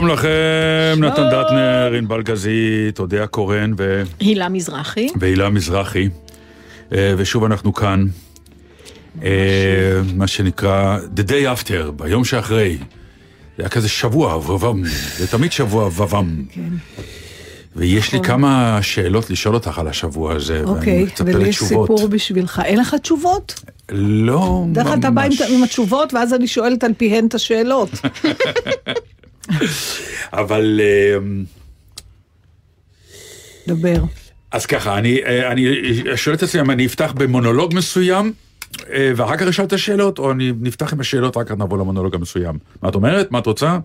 שלום לכם, נתן דטנר, ענבל גזית, אודיה קורן ו- הילה מזרחי. והילה מזרחי. אה, ושוב אנחנו כאן, אה, מה שנקרא The Day After, ביום שאחרי. זה היה כזה שבוע, ובם, זה תמיד שבוע, ובם. כן. ויש לי כמה שאלות לשאול אותך על השבוע הזה, ואני אוקיי, מצפה ולי יש לתשובות. סיפור בשבילך. אין לך תשובות? לא דרך אגב, אתה בא ממש. עם התשובות, ואז אני שואלת על פיהן את השאלות. אבל... אה, דבר. אז ככה, אני, אה, אני שואל את עצמי אם אני אפתח במונולוג מסוים, אה, ואחר כך אשאל את השאלות, או אני נפתח עם השאלות, רק נעבור למונולוג המסוים. מה את אומרת? מה את רוצה?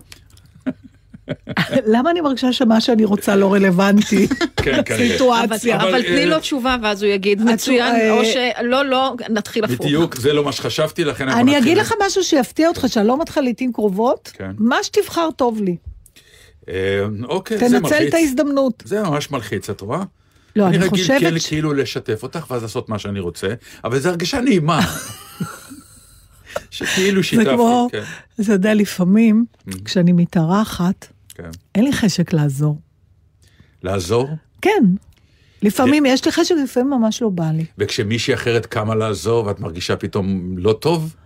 למה אני מרגישה שמה שאני רוצה לא רלוונטי? כן, כנראה. סיטואציה. אבל, תני אה, לו תשובה ואז הוא יגיד מצוין, אה, או שלא, לא, נתחיל הפוך. בדיוק, זה לא מה שחשבתי, לכן אנחנו אני. אגיד לך משהו שיפתיע אותך, שאני לא מתחילה לעיתים קרובות, כן. מה שתבחר טוב לי. אה, אוקיי, זה תנצל מלחיץ. את ההזדמנות. זה ממש מלחיץ, את רואה? לא, אני אני רגיל חושבת כן כאילו לשתף אותך, ואז לעשות מה שאני רוצה, אבל זו הרגשה נעימה. שכאילו זה שיתפתי, כמו, כן, אתה יודע, לפעמים, כשאני מתארחת, כן. אין לי חשק לעזור. לעזור, כן. לפעמים יש לי חשק, לפעמים ממש לא בא לי. וכשמישהי אחרת קמה לעזור, ואת מרגישה פתאום לא טוב?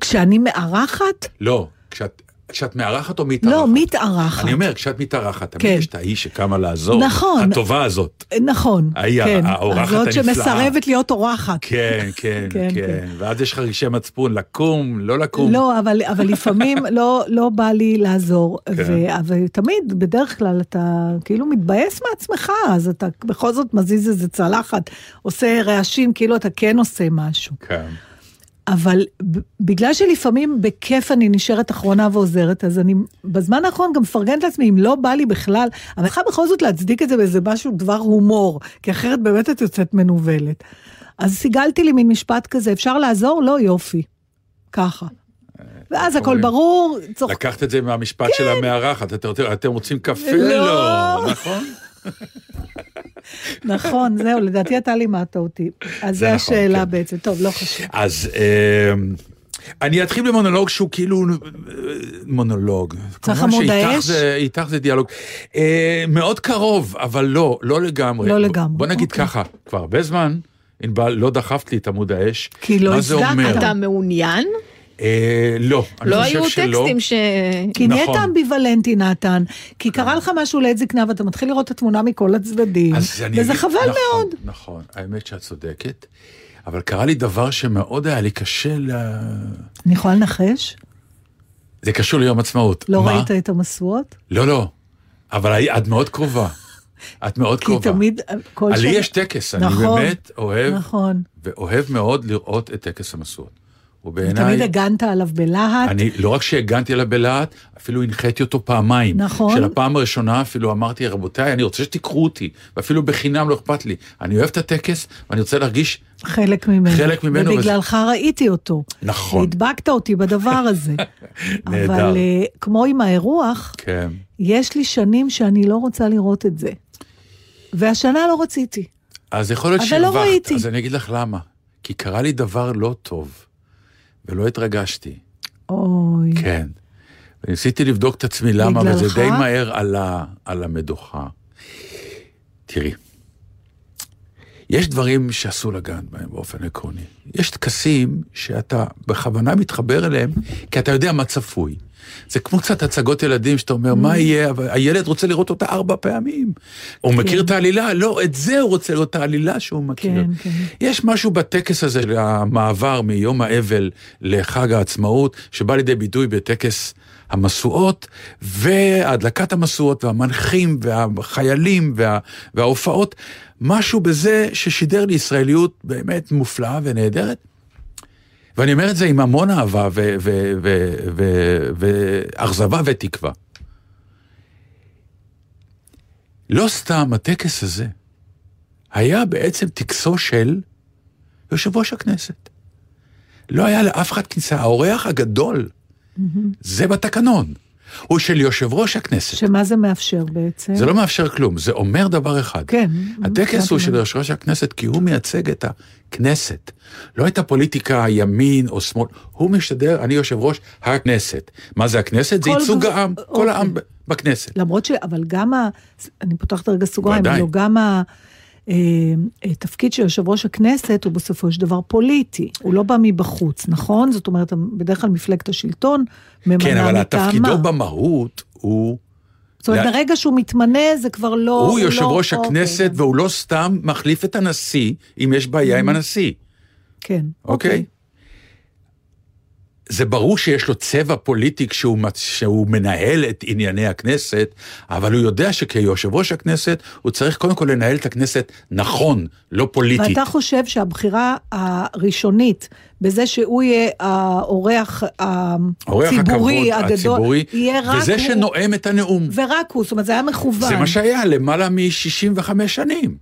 כשאני מארחת, לא, כשאת, כשאת מארחת או מתארחת? לא, מתארחת. אני אומר, כשאת מתארחת, תמיד כן. יש את האיש שקמה לעזור. נכון. הטובה הזאת. נכון, ההיא, כן. האורחת הזאת הנפלאה. שמסרבת להיות אורחת. כן, כן, כן, כן, כן. ואז יש לך רגשי מצפון, לקום, לא לקום. לא, אבל, אבל לפעמים לא, לא בא לי לעזור, כן. ו, ותמיד, בדרך כלל אתה כאילו מתבאס מעצמך, אז אתה בכל זאת מזיז איזה צלחת, עושה רעשים, כאילו אתה כן עושה משהו. כן. אבל בגלל שלפעמים בכיף אני נשארת אחרונה ועוזרת, אז אני בזמן האחרון גם מפרגנת לעצמי, אם לא בא לי בכלל, אבל אני צריכה בכל זאת להצדיק את זה באיזה משהו, דבר הומור, כי אחרת באמת את יוצאת מנוולת. אז סיגלתי לי מין משפט כזה, אפשר לעזור? לא, יופי. ככה. ואז הכל אומרים? ברור, צוחק. לקחת את זה מהמשפט של המארחת, אתם רוצים- קפה? כן. לא. לא, נכון? נכון, זהו, לדעתי אתה לימדת אותי. אז זו נכון, השאלה כן. בעצם. טוב, לא חשוב. אז אמ, אני אתחיל במונולוג שהוא כאילו אה, מונולוג. צריך עמוד האש? זה- איתך זה דיאלוג. אה, מאוד קרוב, אבל לא, לא לגמרי. לא לגמרי, בוא נגיד אוקיי. ככה, כבר הרבה זמן, ענבל, לא דחפת לי את עמוד האש. כי לא מה זה. אומר? אתה מעוניין? אה, לא, אני לא חושב היו. טקסטים ש... כי נהיית נכון. אמביוולנטי, נתן. כי קרה לך משהו לעת זקנה ואתה מתחיל לראות את התמונה מכל הצדדים. אני וזה אגיד- חבל נכון, מאוד. נכון, האמת שאת צודקת, אבל קרה לי דבר שמאוד היה לי קשה ל... אני יכולה לנחש? זה קשור ליום עצמאות. לא מה? ראית את המשואות? לא, לא, אבל את מאוד קרובה. את מאוד כי קרובה. תמיד, כל לי שנה... יש טקס, אני נכון, באמת אוהב, נכון. ואוהב מאוד לראות את טקס המשואות. הוא ותמיד בעיניי, הגנת עליו בלהט. אני לא רק שהגנתי עליו בלהט, אפילו הנחיתי אותו פעמיים. נכון. של הפעם הראשונה אפילו אמרתי, רבותיי, אני רוצה שתיקחו אותי, ואפילו בחינם לא אכפת לי. אני אוהב את הטקס, ואני רוצה להרגיש, חלק ממנו. חלק ממנו, ובגללך ראיתי אותו. נכון. הדבקת אותי בדבר הזה. נהדר. אבל אה, כמו עם האירוח, כן. יש לי שנים שאני לא רוצה לראות את זה. והשנה לא רציתי. אז יכול להיות אבל שהרווחת, לא ראיתי. אז אני אגיד לך למה. כי קרה לי דבר לא טוב, ולא התרגשתי. אוי. כן. וניסיתי לבדוק את עצמי למה, וזה? די מהר עלה על המדוכה. תראי, יש דברים שאסור לגעת בהם באופן עקרוני. יש טקסים שאתה בכוונה מתחבר אליהם, כי אתה יודע מה צפוי. זה כמו קצת הצגות ילדים שאתה אומר, מה יהיה, אבל הילד רוצה לראות אותה ארבע פעמים. הוא מכיר את העלילה? לא, את זה הוא רוצה לראות, את העלילה שהוא מכיר. כן, כן. יש משהו בטקס הזה, המעבר מיום האבל לחג העצמאות, שבא לידי ביטוי בטקס המשואות, והדלקת המשואות, והמנחים, והחיילים, וה, וההופעות, משהו בזה ששידר לי ישראליות באמת מופלאה ונהדרת. ואני אומר את זה עם המון אהבה ואכזבה ותקווה. לא סתם הטקס הזה היה בעצם טקסו של יושב ראש הכנסת. לא היה לאף אחד כניסה. האורח הגדול, זה בתקנון, הוא של יושב ראש הכנסת. שמה זה מאפשר בעצם? זה לא מאפשר כלום, זה אומר דבר אחד. כן. הטקס הוא של יושב ראש הכנסת כי הוא מייצג את הכנסת, לא את הפוליטיקה ימין או שמאל, הוא משתדר, אני יושב ראש הכנסת. מה זה הכנסת? זה ייצוג העם, כל אוקיי. העם בכנסת. למרות ש... אבל גם ה... אני פותחת רגע סוגריים. הלוא גם ה... אה, תפקיד של יושב ראש הכנסת הוא בסופו של דבר פוליטי, הוא לא בא מבחוץ, נכון? זאת אומרת, בדרך כלל מפלגת השלטון ממנה כן, אבל מטעמה. תפקידו במהות הוא... זאת אומרת, לה- ברגע שהוא מתמנה זה כבר לא... הוא יושב לא- ראש אוקיי, הכנסת אז- והוא לא סתם מחליף את הנשיא אם יש בעיה עם הנשיא, כן, אוקיי? זה ברור שיש לו צבע פוליטי כשהוא, מצ- שהוא מנהל את ענייני הכנסת, אבל הוא יודע שכיושב ראש הכנסת הוא צריך קודם כל לנהל את הכנסת נכון, לא פוליטית. ואתה חושב שהבחירה הראשונית בזה שהוא יהיה האורח אורח הציבורי הכבוד הגדול, הציבורי, יהיה רק וזה הוא, שנואם את הנאום. ורק הוא, זאת אומרת, זה היה מכוון. זה מה שהיה למעלה מ-65 שנים.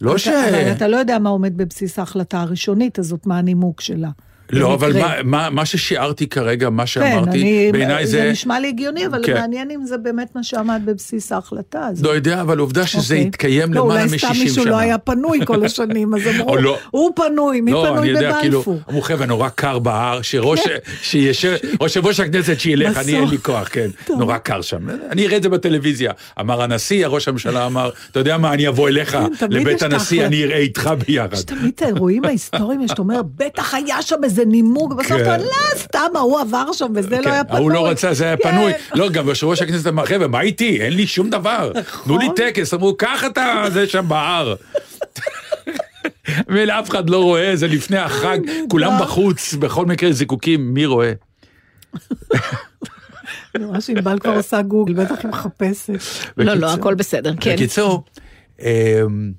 לא ש... אתה- אבל אתה לא יודע מה עומד בבסיס ההחלטה הראשונית הזאת, מה הנימוק שלה. לא, אבל במקרה. מה, מה, מה ששיערתי כרגע, מה כן, שאמרתי, אני, בעיניי זה זה... נשמע לי הגיוני, אבל כן. מעניין אם זה באמת מה שעמד בבסיס ההחלטה הזאת. לא יודע, אבל עובדה שזה אוקיי. התקיים לא, למעלה אולי מ-60 סתם שנה. מישהו לא היה פנוי כל השנים, אז אמרו, לא. הוא פנוי, מי לא, אני פנוי יודע, כאילו, בבלפור? אמרו חבר'ה, נורא קר בהר, שראש, יושב ראש הכנסת שילך, אני אין לי כוח, כן. נורא קר שם. אני אראה את זה בטלוויזיה. אמר הנשיא, ראש הממשלה אמר, אתה יודע מה, אני אבוא אליך כן, לבית הנשיא, אני אראה איתך ביחד. יש תמיד את האירועים ההיסטוריים שאתה אומר, בטח היה שם איזה נימוק, ובסוף כן. אתה אומר, לא, סתם, ההוא עבר שם וזה לא כן, היה פנוי. ההוא לא רצה, זה היה כן. פנוי. לא, גם יושב ראש הכנסת אמר, חבר'ה, מה איתי? אין לי שום דבר. תנו לי טקס. אמרו, קח אתה זה שם בהר. ואף אחד לא רואה, זה לפני החג, כולם בחוץ, בכל מקרה זיקוקים, מי רואה? אני רואה שענבל כבר עושה גוגל, בטח היא מחפשת. לא, לא, הכל בסדר, כן. בקיצור, אמ,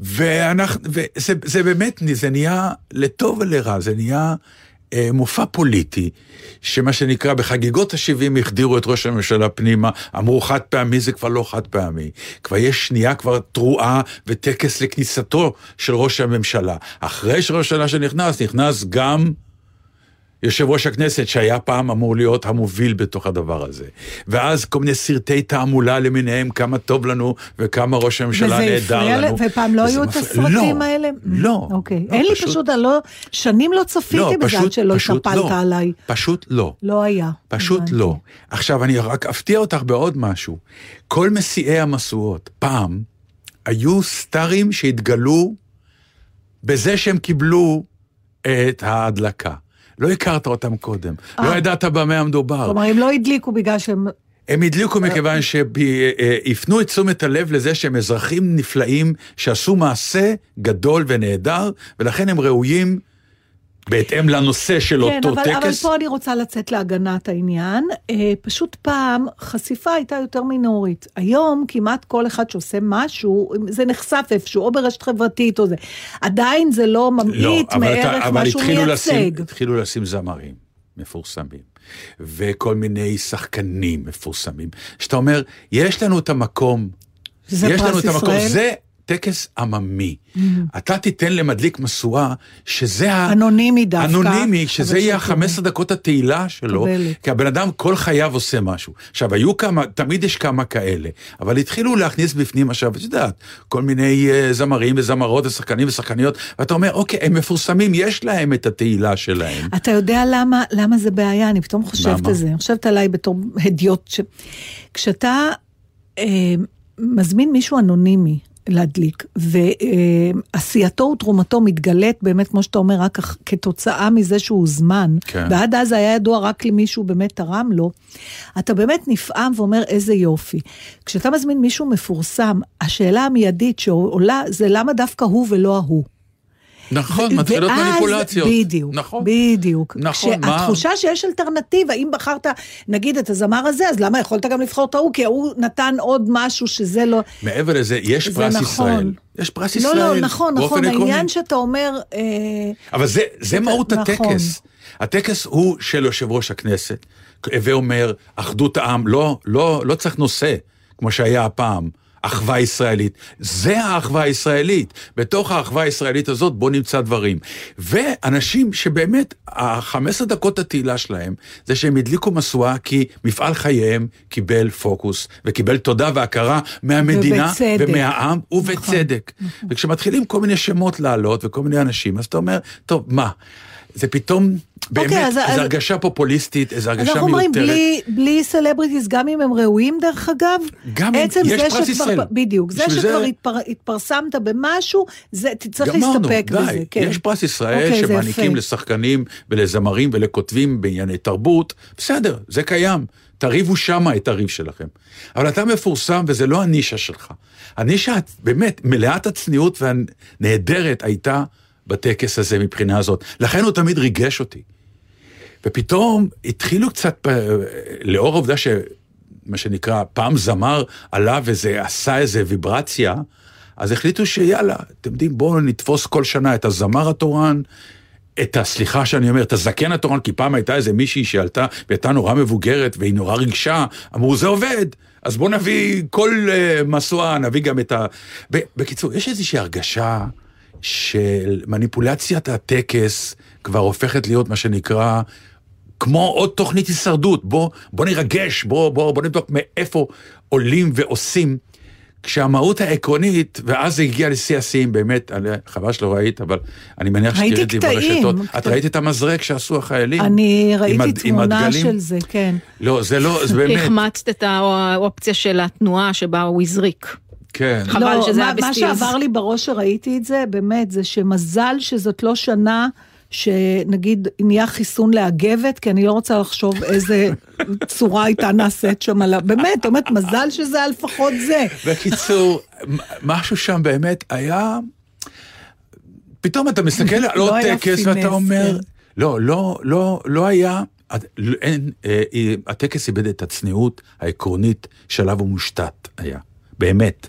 ואנחנו, וזה זה באמת, זה נהיה לטוב ולרע, זה נהיה אה, מופע פוליטי, שמה שנקרא בחגיגות ה-70 החדירו את ראש הממשלה פנימה, אמרו חד פעמי זה כבר לא חד פעמי. כבר יש שנייה כבר תרועה וטקס לכניסתו של ראש הממשלה. אחרי שראש הממשלה שנכנס, נכנס גם יושב ראש הכנסת שהיה פעם אמור להיות המוביל בתוך הדבר הזה. ואז כל מיני סרטי תעמולה למיניהם, כמה טוב לנו וכמה ראש הממשלה וזה נהדר הפריע לנו. ל... ופעם לא וזה היו את הסרטים לא, האלה? לא. אוקיי. לא, אין לי פשוט- פשוט, אני לא... שנים לא צפיתי לא, בזה עד פשוט, שלא פשוט התנפלת לא. עליי. פשוט לא. לא היה. פשוט הבנתי. לא. עכשיו, אני רק אפתיע אותך בעוד משהו. כל מסיעי המשואות, פעם, היו סטארים שהתגלו בזה שהם קיבלו את ההדלקה. לא הכרת אותם קודם, לא אה. ידעת במה המדובר. כלומר, הם לא הדליקו בגלל שהם... הם הדליקו מכיוון שהפנו את תשומת הלב לזה שהם אזרחים נפלאים שעשו מעשה גדול ונהדר, ולכן הם ראויים בהתאם לנושא של כן, אותו אבל, טקס. אבל פה אני רוצה לצאת להגנת העניין. אה, פשוט פעם חשיפה הייתה יותר מינורית. היום כמעט כל אחד שעושה משהו, זה נחשף איפשהו, או ברשת חברתית או זה. עדיין זה לא ממעיט אבל מערך אתה- אבל מה שהוא התחילו לשים- מייצג. התחילו לשים זמרים מפורסמים, וכל מיני שחקנים מפורסמים, שאתה אומר, יש לנו את המקום, יש לנו את המקום, ישראל? זה טקס עממי. אתה תיתן למדליק משואה, שזה ה... אנונימי דווקא. אנונימי, שזה יהיה שקורא. ה-15 דקות התהילה שלו. כי הבן אדם כל חייו עושה משהו. עכשיו, היו כמה, תמיד יש כמה כאלה, אבל התחילו להכניס בפנים עכשיו, את יודעת, כל מיני uh, זמרים וזמרות ושחקנים ושחקניות, ואתה אומר, אוקיי, הם מפורסמים, יש להם את התהילה שלהם. אתה יודע למה, למה זה בעיה? אני פתאום חושבת למה? על זה. אני חושבת עליי בתור הדיוט. ש... כשאתה אה, מזמין מישהו אנונימי להדליק, ועשייתו ותרומתו מתגלית באמת, כמו שאתה אומר, רק כתוצאה מזה שהוא הוזמן, כן. ועד אז היה ידוע רק למישהו באמת תרם לו, אתה באמת נפעם ואומר איזה יופי. כשאתה מזמין מישהו מפורסם, השאלה המיידית שעולה זה למה דווקא הוא ולא ההוא. נכון, מתחילות מניפולציות. בדיוק, נכון. בדיוק. נכון, מה- שהתחושה שיש אלטרנטיבה, אם בחרת, נגיד, את הזמר הזה, אז למה יכולת גם לבחור את ההוא? כי ההוא נתן עוד משהו שזה לא... מעבר לזה, יש פרס נכון. ישראל. יש פרס ישראל. לא, לא, נכון, נכון. העניין שאתה אומר... אה, אבל זה, זה מהות נכון. הטקס. הטקס הוא של יושב ראש הכנסת, הווה אומר, אחדות העם, לא, לא, לא צריך נושא, כמו שהיה הפעם. אחווה ישראלית. זה האחווה הישראלית. בתוך האחווה הישראלית הזאת בוא נמצא דברים. ואנשים שבאמת, ה-15 דקות התהילה שלהם, זה שהם הדליקו משואה כי מפעל חייהם קיבל פוקוס, וקיבל תודה והכרה מהמדינה ובצדק. ומהעם, ובצדק. וכשמתחילים כל מיני שמות לעלות וכל מיני אנשים, אז אתה אומר, טוב, מה? זה פתאום, באמת, אוקיי, אז- איזו אז- הרגשה פופוליסטית, איזו הרגשה אנחנו אומרים, מיותרת. בלי, בלי celebrities, גם אם הם ראויים דרך אגב, גם אם- עצם יש זה פרס שכבר, ישראל. בדיוק, זה שכבר זה- התפר, התפרסמת במשהו, זה, צריך גמרנו, להסתפק די. בזה, כן. יש פרס ישראל אוקיי, זה שמעניקים. לשחקנים ולזמרים ולכותבים בענייני תרבות, בסדר, זה קיים. תריבו שמה את הריב שלכם. אבל אתה מפורסם וזה לא הנישה שלך. הנישה, באמת, מלאת הצניעות והנהדרת הייתה בטקס הזה מבחינה הזאת. לכן הוא תמיד ריגש אותי. ופתאום התחילו קצת, לאור העובדה ש... מה שנקרא, פעם זמר עלה וזה עשה איזה ויברציה, אז החליטו שיאללה, אתם יודעים, בואו נתפוס כל שנה את הזמר התורן, את ה... סליחה שאני אומר, את הזקן התורן, כי פעם הייתה איזה מישהי שעלתה והייתה נורא מבוגרת והיא נורא ריגשה, אמרו, זה עובד, אז בואו נביא כל uh, משואה, נביא גם את ה... בקיצור, יש איזושהי הרגשה של מניפולציית הטקס כבר הופכת להיות מה שנקרא כמו עוד תוכנית הישרדות, בוא, בוא נרגש, בוא, בוא, בוא נבדוק מאיפה עולים ועושים. כשהמהות העקרונית, ואז זה הגיע לשיא השיאים, באמת, אני- חבל שלא ראית, אבל אני מניח ראיתי שתראי את זה ברשתות. את. ראית את המזרק שעשו החיילים? אני עם ראיתי עם תמונה הדגלים? של זה, כן. לא, זה לא, זה באמת, החמצת את האופציה של התנועה שבה הוא הזריק. כן. חבל לא, שזה מה, היה מה בסטילס. שעבר לי בראש שראיתי את זה, באמת, זה שמזל שזאת לא שנה שנגיד נהיה חיסון לאגבת, כי אני לא רוצה לחשוב איזה צורה הייתה נעשית שם עליו. באמת, באמת, מזל שזה היה לפחות זה. בקיצור, משהו שם באמת היה... פתאום אתה מסתכל על לא עוד היה טקס ואתה אומר, כן. לא, לא, לא, לא היה, את- לא- אין, אה, הטקס איבד את הצניעות העקרונית שעליו הוא מושתת היה, באמת.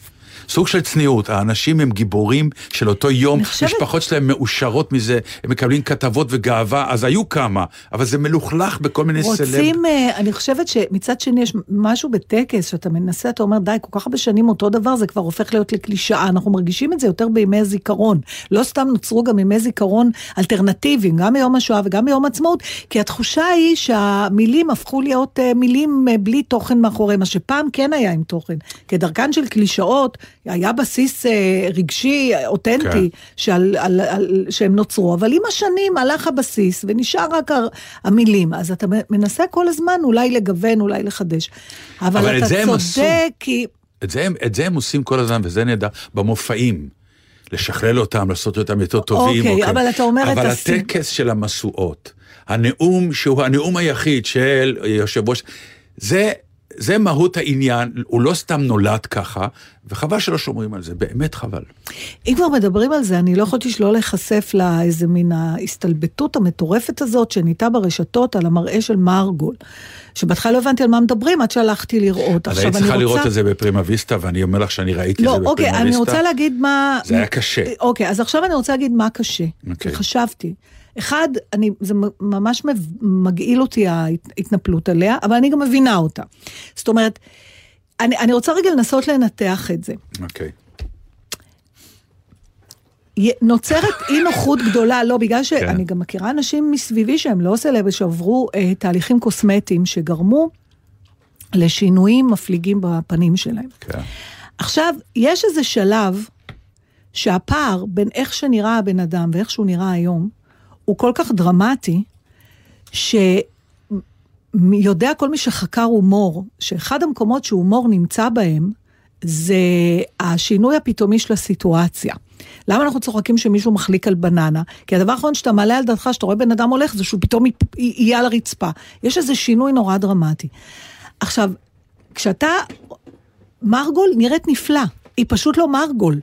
סוג של צניעות, האנשים הם גיבורים של אותו יום, חושבת- משפחות שלהם מאושרות מזה, הם מקבלים כתבות וגאווה, אז היו כמה, אבל זה מלוכלך בכל מיני סלב. רוצים, אה, אני חושבת שמצד שני יש משהו בטקס, שאתה מנסה, אתה אומר, די, כל כך הרבה שנים אותו דבר, זה כבר הופך להיות לקלישאה. אנחנו מרגישים את זה יותר בימי הזיכרון. לא סתם נוצרו גם ימי זיכרון אלטרנטיביים, גם ביום השואה וגם ביום העצמאות, כי התחושה היא שהמילים הפכו להיות אה, מילים אה, בלי תוכן מאחורי, מה שפעם כן היה עם תוכן. כדרכן של קלישאות, היה בסיס אה, רגשי, אותנטי, כן. שעל, על, על, שהם נוצרו, אבל עם השנים הלך הבסיס ונשאר רק המילים, אז אתה מנסה כל הזמן אולי לגוון, אולי לחדש. אבל, אבל את אתה עשו. צודק, כי... את זה, את זה הם עושים כל הזמן, וזה נהדר, במופעים. לשכלל אותם, לעשות אותם יותר טובים. אוקיי, כן. אבל אתה אומר את אבל הסיב- הטקס של המשואות, הנאום שהוא הנאום היחיד של יושב ראש, זה, זה מהות העניין, הוא לא סתם נולד ככה, וחבל שלא שומרים על זה, באמת חבל. אם כבר מדברים על זה, אני לא יכולתי שלא להיחשף לאיזה מין ההסתלבטות המטורפת הזאת שנהייתה ברשתות על המראה של מרגול. שבהתחלה לא הבנתי על מה מדברים, עד שהלכתי לראות. עכשיו, היית אני צריכה לראות את זה בפרימה ויסטה, ואני אומר לך שאני ראיתי את לא, זה בפרימה אוקיי, ויסטה. אני רוצה להגיד מה... זה היה קשה. אוקיי, אז עכשיו אני רוצה להגיד מה קשה. אוקיי. חשבתי. אחד, אני, זה ממש מגעיל אותי ההתנפלות עליה, אבל אני גם מבינה אותה. זאת אומרת, אני, אני רוצה רגע לנסות לנתח את זה. אוקיי. י- נוצרת אי נוחות גדולה, לא, בגלל כן. שאני גם מכירה אנשים מסביבי שהם לא סלב, שעברו אה, תהליכים קוסמטיים שגרמו לשינויים מפליגים בפנים שלהם. כן. עכשיו, יש איזה שלב שהפער בין איך שנראה הבן אדם ואיך שהוא נראה היום, הוא כל כך דרמטי, שיודע כל מי שחקר הומור, שאחד המקומות שהומור נמצא בהם, זה השינוי הפתאומי של הסיטואציה. למה אנחנו צוחקים שמישהו מחליק על בננה? כי הדבר האחרון שאתה מעלה על דעתך, שאתה רואה בן אדם הולך, זה שהוא פתאום יהיה על הרצפה. יש איזה שינוי נורא דרמטי. עכשיו, כשאתה... מרגול נראית נפלא, היא פשוט לא מרגול.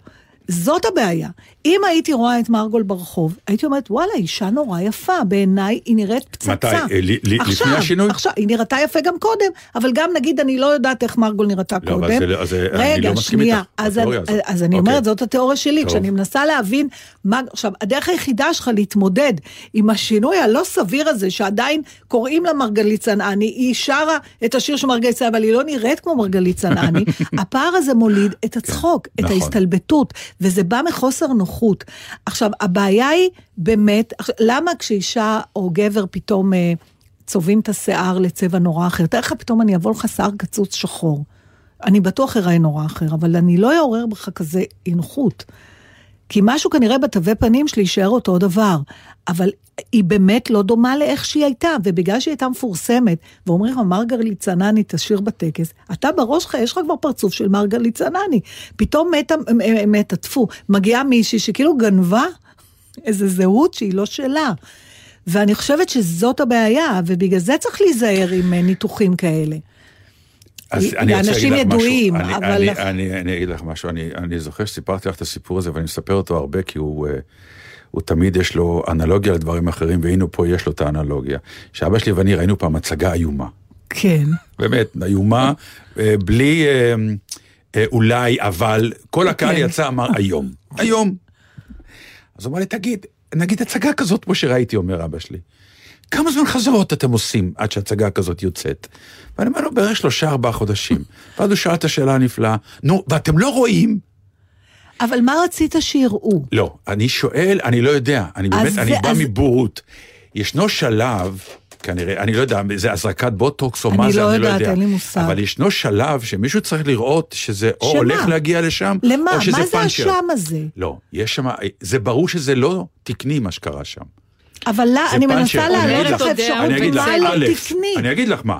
זאת הבעיה. אם הייתי רואה את מרגול ברחוב, הייתי אומרת, וואלה, אישה נורא יפה, בעיניי היא נראית פצצה. מתי? אה, ל- לפני עכשיו, השינוי? עכשיו, היא נראתה יפה גם קודם, אבל גם נגיד, אני לא יודעת איך מרגול נראתה לא, אבל קודם. זה לא- אז, אה, אני רגע, לא מסכים שנייה. איתך אז, בתיאוריה אז. אז אני אוקיי. אומרת, זאת התיאוריה שלי, טוב. כשאני מנסה להבין מה... עכשיו, הדרך היחידה שלך להתמודד עם השינוי הלא סביר הזה, שעדיין קוראים לה מרגלית צנעני, היא שרה את השיר של מרגלית צנעני, אבל היא לא נראית כמו מרגלית צנעני, הפער הזה מוליד את הצחוק, את נכון. ההסתלבטות, וזה בא מחוסר נוחות. עכשיו, הבעיה היא באמת, למה כשאישה או גבר פתאום אה, צובעים את השיער לצבע נורא אחר, תאר לך פתאום אני אבוא לך שיער קצוץ שחור. אני בטוח אראה נורא אחר, אבל אני לא אעורר בך כזה אי נוחות. כי משהו כנראה בתווי פנים שלי יישאר אותו דבר, אבל היא באמת לא דומה לאיך שהיא הייתה, ובגלל שהיא הייתה מפורסמת, ואומרים לך, מרגלית צנני תשאיר בטקס, אתה בראש שלך, יש לך כבר פרצוף של מרגלית צנני. פתאום מתה, מתה, טפו, מגיעה מישהי שכאילו גנבה איזו זהות שהיא לא שלה. ואני חושבת שזאת הבעיה, ובגלל זה צריך להיזהר עם אה, ניתוחים כאלה. אז אני רוצה לאנשים להגיד לך משהו. ידועים, אבל- אני, אני, אני אגיד לך משהו, אני, אני זוכר שסיפרתי לך את הסיפור הזה, ואני מספר אותו הרבה, כי הוא, אה, הוא תמיד יש לו אנלוגיה לדברים אחרים, והנה פה יש לו את האנלוגיה. שאבא שלי ואני ראינו פעם הצגה איומה. כן. באמת, איומה, אה, בלי אה, אה, אולי, אבל, כל הקהל כן. יצא, אמר היום. היום. אז הוא אמר לי, תגיד, נגיד הצגה כזאת כמו שראיתי, אומר אבא שלי. כמה זמן חזרות אתם עושים עד שהצגה כזאת יוצאת? ואני אומר לו, בערך שלושה ארבעה חודשים. ואז הוא שאל את השאלה הנפלאה, נו, ואתם לא רואים? אבל מה רצית שיראו? לא, אני שואל, אני לא יודע, אני באמת, אני בא מבורות. ישנו שלב, כנראה, אני לא יודע, זה הזרקת בוטוקס או אני מה זה, לא אני לא יודעת, יודע. אין לי מושג. אבל ישנו שלב שמישהו צריך לראות שזה או שמה? הולך להגיע לשם, למה? או שזה מה זה פאנצ'ר. השם הזה? לא, יש שם, זה ברור שזה לא תקני מה שקרה שם. אבל לא, אני פאנצ'ר. מנסה אני להעלות אגיד לך לך, אפשרות, אני אגיד לך, מה לא תקני? אני אגיד לך מה,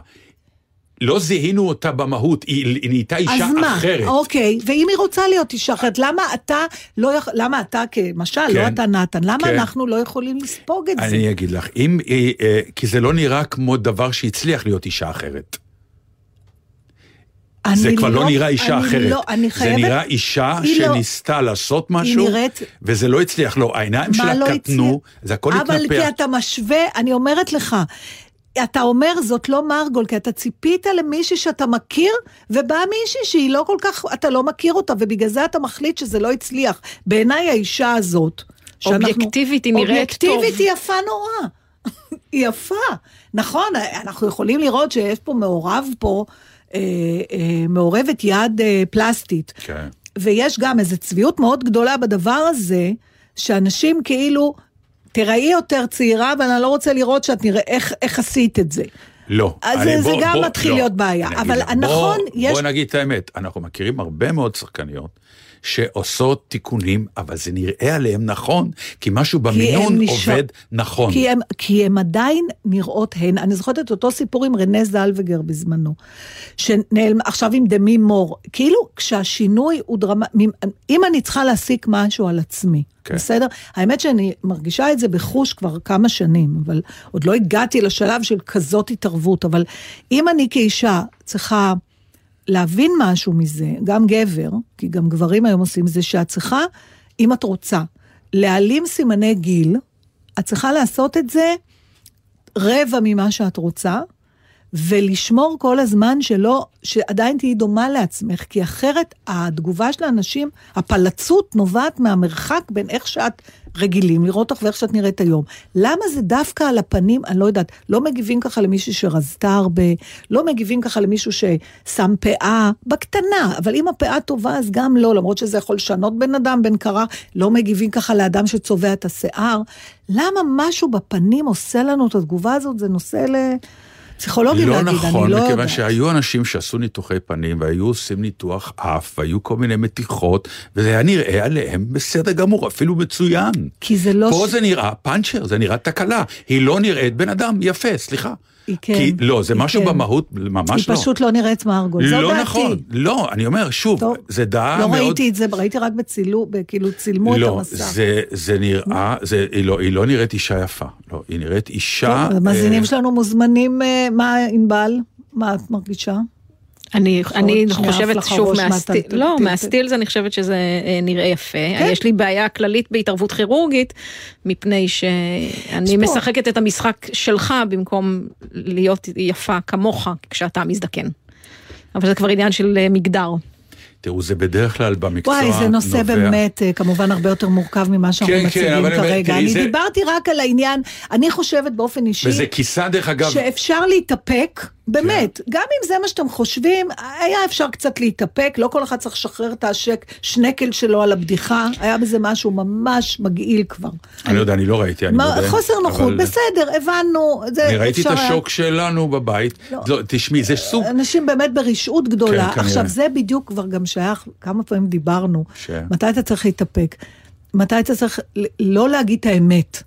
לא זיהינו אותה במהות, היא היא נהייתה אישה אז מה? אחרת. אוקיי, ואם היא רוצה להיות אישה אחרת, למה אתה לא יכול, למה אתה כמשל, לא כן. אתה נתן, למה כן. אנחנו לא יכולים לספוג את זה? אני אגיד לך, אם, היא, אה, כי זה לא נראה כמו דבר שהצליח להיות אישה אחרת. זה אני כבר לא נראה אישה אני אחרת. לא, אני זה חייבת... נראה אישה לא- שניסתה לעשות משהו, נראית- וזה לא הצליח. לא, העיניים שלה לא קטנו, הצליח? זה הכל אבל התנפח. כי אתה משווה, אני אומרת לך, אתה אומר זאת לא מרגול, כי אתה ציפית למישהי שאתה מכיר, ובאה מישהי שהיא לא כל כך, אתה לא מכיר אותה, ובגלל זה אתה מחליט שזה לא הצליח. בעיניי האישה הזאת, שאנחנו- אובייקטיבית היא נראית אובייקטיבית טוב. היא יפה נורא. היא יפה. נכון, אנחנו יכולים לראות שיש פה מעורב פה, אה, אה, מעורבת יד אה, פלסטית. כן. ויש גם איזו צביעות מאוד גדולה בדבר הזה, שאנשים כאילו, תראי יותר צעירה, אבל אני לא רוצה לראות שאת נראה, איך, איך עשית את זה. לא. אז אני- זה גם מתחיל להיות בעיה. אבל לך, נכון, בוא, יש- בוא נגיד את האמת, אנחנו מכירים הרבה מאוד שחקניות. שעושות תיקונים, אבל זה נראה עליהם נכון, כי משהו כי במינון נשאר- עובד נכון. כי הם, כי הם עדיין נראות הן. אני זוכרת את אותו סיפור עם רנה זלווגר בזמנו, שנעלם עכשיו עם דמי מור. כאילו, כשהשינוי הוא דרמטי, אם אני צריכה להסיק משהו על עצמי, כן. בסדר? האמת שאני מרגישה את זה בחוש כבר כמה שנים, אבל עוד לא הגעתי לשלב של כזאת התערבות, אבל אם אני כאישה צריכה... להבין משהו מזה, גם גבר, כי גם גברים היום עושים זה, שאת צריכה, אם את רוצה, להעלים סימני גיל, את צריכה לעשות את זה רבע ממה שאת רוצה, ולשמור כל הזמן שלא, שעדיין תהיי דומה לעצמך, כי אחרת התגובה של האנשים, הפלצות נובעת מהמרחק בין איך שאת רגילים לראות אותך ואיך שאת נראית היום. למה זה דווקא על הפנים, אני לא יודעת, לא מגיבים ככה למישהו שרזתה הרבה, לא מגיבים ככה למישהו ששם פאה, בקטנה, אבל אם הפאה טובה אז גם לא, למרות שזה יכול לשנות בן אדם, בן קרה, לא מגיבים ככה לאדם שצובע את השיער. למה משהו בפנים עושה לנו את התגובה הזאת? זה נושא ל... פסיכולוגים לא להגיד, נכון, אני לא מכיוון יודעת. שהיו אנשים שעשו ניתוחי פנים והיו עושים ניתוח אף, והיו כל מיני מתיחות, וזה היה נראה עליהם בסדר גמור, אפילו מצוין. כי זה לא... פה ש- זה נראה פאנצ'ר, זה נראה תקלה. היא לא נראית בן אדם יפה, סליחה. היא כן. כי, לא, זה היא משהו כן. במהות, ממש היא לא. פשוט לא נראית מרגול, זו לא דעתי. נכון, לא, אני אומר, שוב, טוב, זה דעה לא מאוד... ראיתי את זה, ראיתי רק בצילום, כאילו צילמו את לא, המסך. זה, זה נראה, זה, היא, לא, היא לא נראית אישה יפה, לא, היא נראית אישה... טוב, המאזינים אה, שלנו מוזמנים, אה, מה ענבל? מה את מרגישה? אני, אני חושבת, שוב, מהסטיל. לא, טלטל. מהסטיל זה אני חושבת שזה אה, נראה יפה. כן. יש לי בעיה כללית בהתערבות כירורגית, מפני שאני פה. משחקת את המשחק שלך במקום להיות יפה כמוך כשאתה מזדקן. אבל זה כבר עניין של אה, מגדר. תראו, זה בדרך כלל במקצוע וואי, זה נושא נובע- באמת אה, כמובן הרבה יותר מורכב ממה שאנחנו כן, כן, מציגים אומר, כרגע. תראי, אני זה- דיברתי רק על העניין, אני חושבת באופן אישי, וזה כיסה, דרך אגב, שאפשר להתאפק, באמת, גם אם זה מה שאתם חושבים, היה אפשר קצת להתאפק, לא כל אחד צריך לשחרר את השק, שנקל שלו על הבדיחה, היה בזה משהו ממש מגעיל כבר. אני לא יודע, אני לא ראיתי, אני מודה. חוסר נוחות, אבל בסדר, הבנו, זה אני ראיתי את אפשר היה- השוק שלנו בבית. לא. לא, תשמעי, זה סוג... אנשים באמת ברשעות גדולה. כן, כנראה. עכשיו, זה בדיוק כבר גם שייך, כמה פעמים דיברנו, ש- מתי אתה צריך להתאפק? מתי אתה צריך לא להגיד את האמת?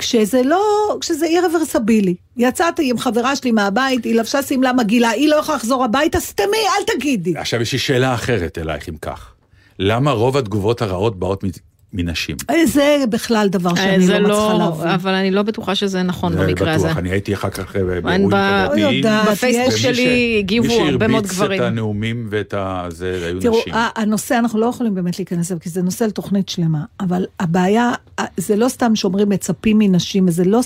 כשזה לא, כשזה אי-רוורסבילי. יצאתי עם חברה שלי מהבית, היא לבשה שמלה מגעילה, היא לא יכולה לחזור הביתה, סתמי, אל תגידי. עכשיו יש לי שאלה אחרת אלייך, אם כך. למה רוב התגובות הרעות באות מנשים? זה בכלל דבר אה, שאני זה לא מצליחה להבין. אבל אני לא בטוחה שזה נכון במקרה הזה. בטוח, אני הייתי אחר כך אה, אני באירועים ב- חברתיים. יודעת, בפייסבוק שלי הגיבו הרבה מאוד מי שהרביץ גברים. את הנאומים ואת ה... זה היו תראו, נשים. ה- הנושא, אנחנו לא יכולים באמת להיכנס אליו, כי זה נושא לתוכנית שלמה, אבל הבעיה, זה לא סתם שאומרים מצפים מנשים, זה לא...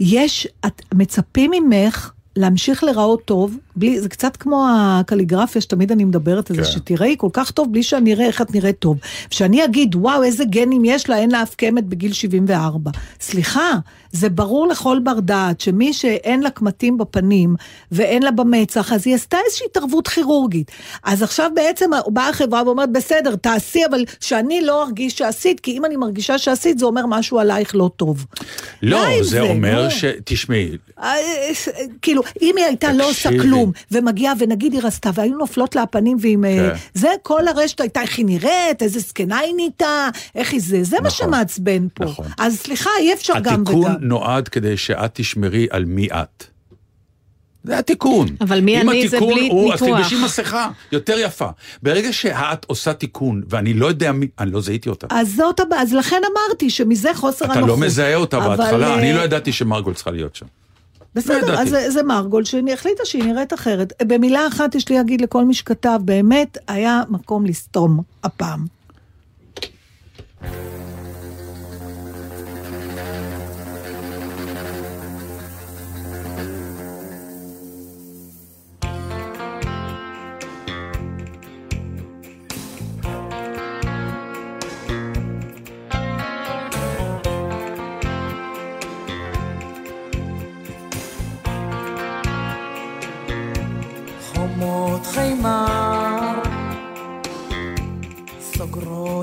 יש, את, מצפים ממך להמשיך להיראות טוב, בלי, זה קצת כמו הקליגרפיה שתמיד אני מדברת על זה, כן. שתראי כל כך טוב בלי שאני אראה איך את נראית טוב. שאני אגיד, וואו, איזה גנים יש לה, אין לה אף קמת בגיל 74. סליחה, זה ברור לכל בר דעת שמי שאין לה קמטים בפנים ואין לה במצח, אז היא עשתה איזושהי התערבות כירורגית. אז עכשיו בעצם באה החברה ואומרת, בסדר, תעשי, אבל שאני לא ארגיש שעשית, כי אם אני מרגישה שעשית, זה אומר משהו עלייך לא טוב. לא, עם זה אומר. ש... תשמעי, אה, כאילו, אם היא הייתה לא עושה. כלום, ומגיעה ונגיד היא רצתה, והיו נופלות לה הפנים ועם... אה, כן. זה כל הרשת הייתה, איך היא נראית, איזה זקנה היא נהייתה, איך היא זה, זה מה נכון. שמעצבן פה. נכון. אז סליחה, אי אפשר גם התיקון וגם. נועד כדי שאת תשמרי על מי את. זה התיקון. אבל מי אם אני זה התיקון בלי הוא, אז ניתוח. תלבשי מסכה, יותר יפה. ברגע שאת עושה תיקון, ואני לא יודע מי, אני לא זיהיתי אותה. אז זאת הבעיה, אז לכן אמרתי שמזה חוסר אתה הנוחות. לא מזהה אותה אבל, בהתחלה, אני אה, לא ידעתי שמרגול צריכה להיות שם. בסדר, ידעתי. אז זה, זה מרגול שהחליטה שהיא נראית אחרת. במילה אחת יש לי להגיד לכל מי שכתב, באמת היה מקום לסתום הפעם.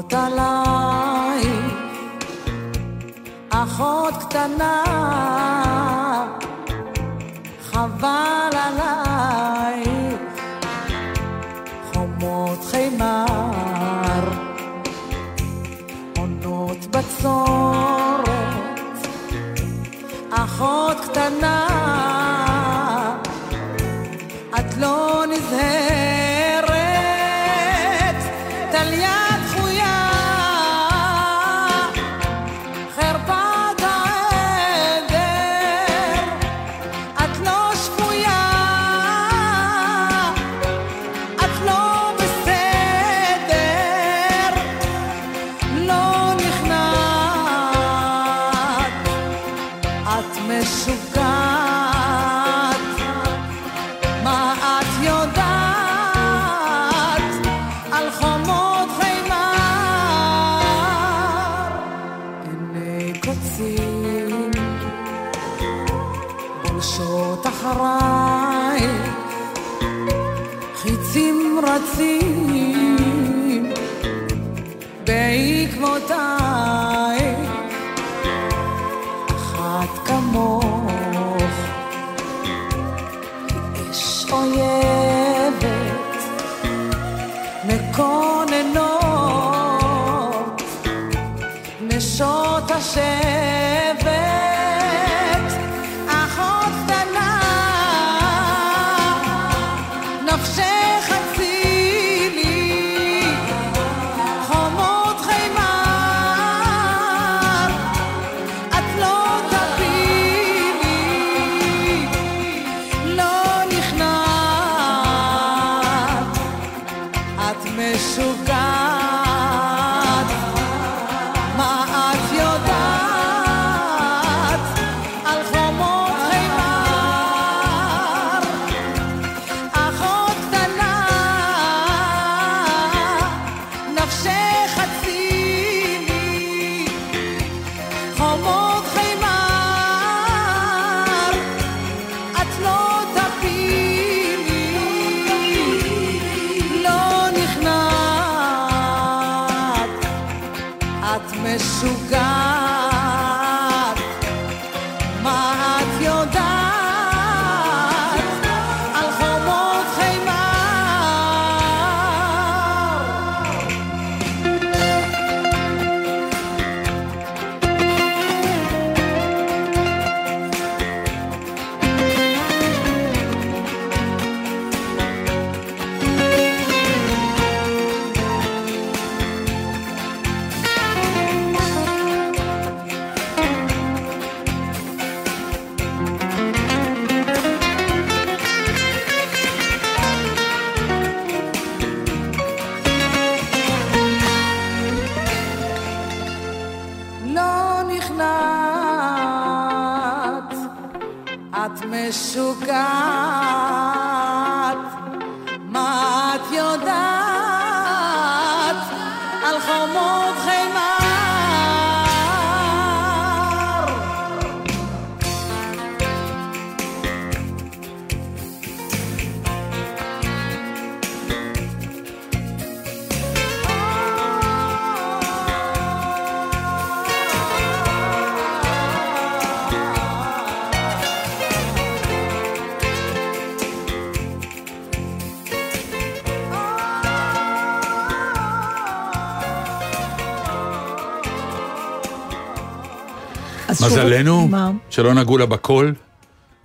סוגרות עליי אחות קטנה חבל עליי. חומות חימר עונות בצורת אחות קטנה רצים בעקבותיי, מזלנו? שלא נגעו לה בקול,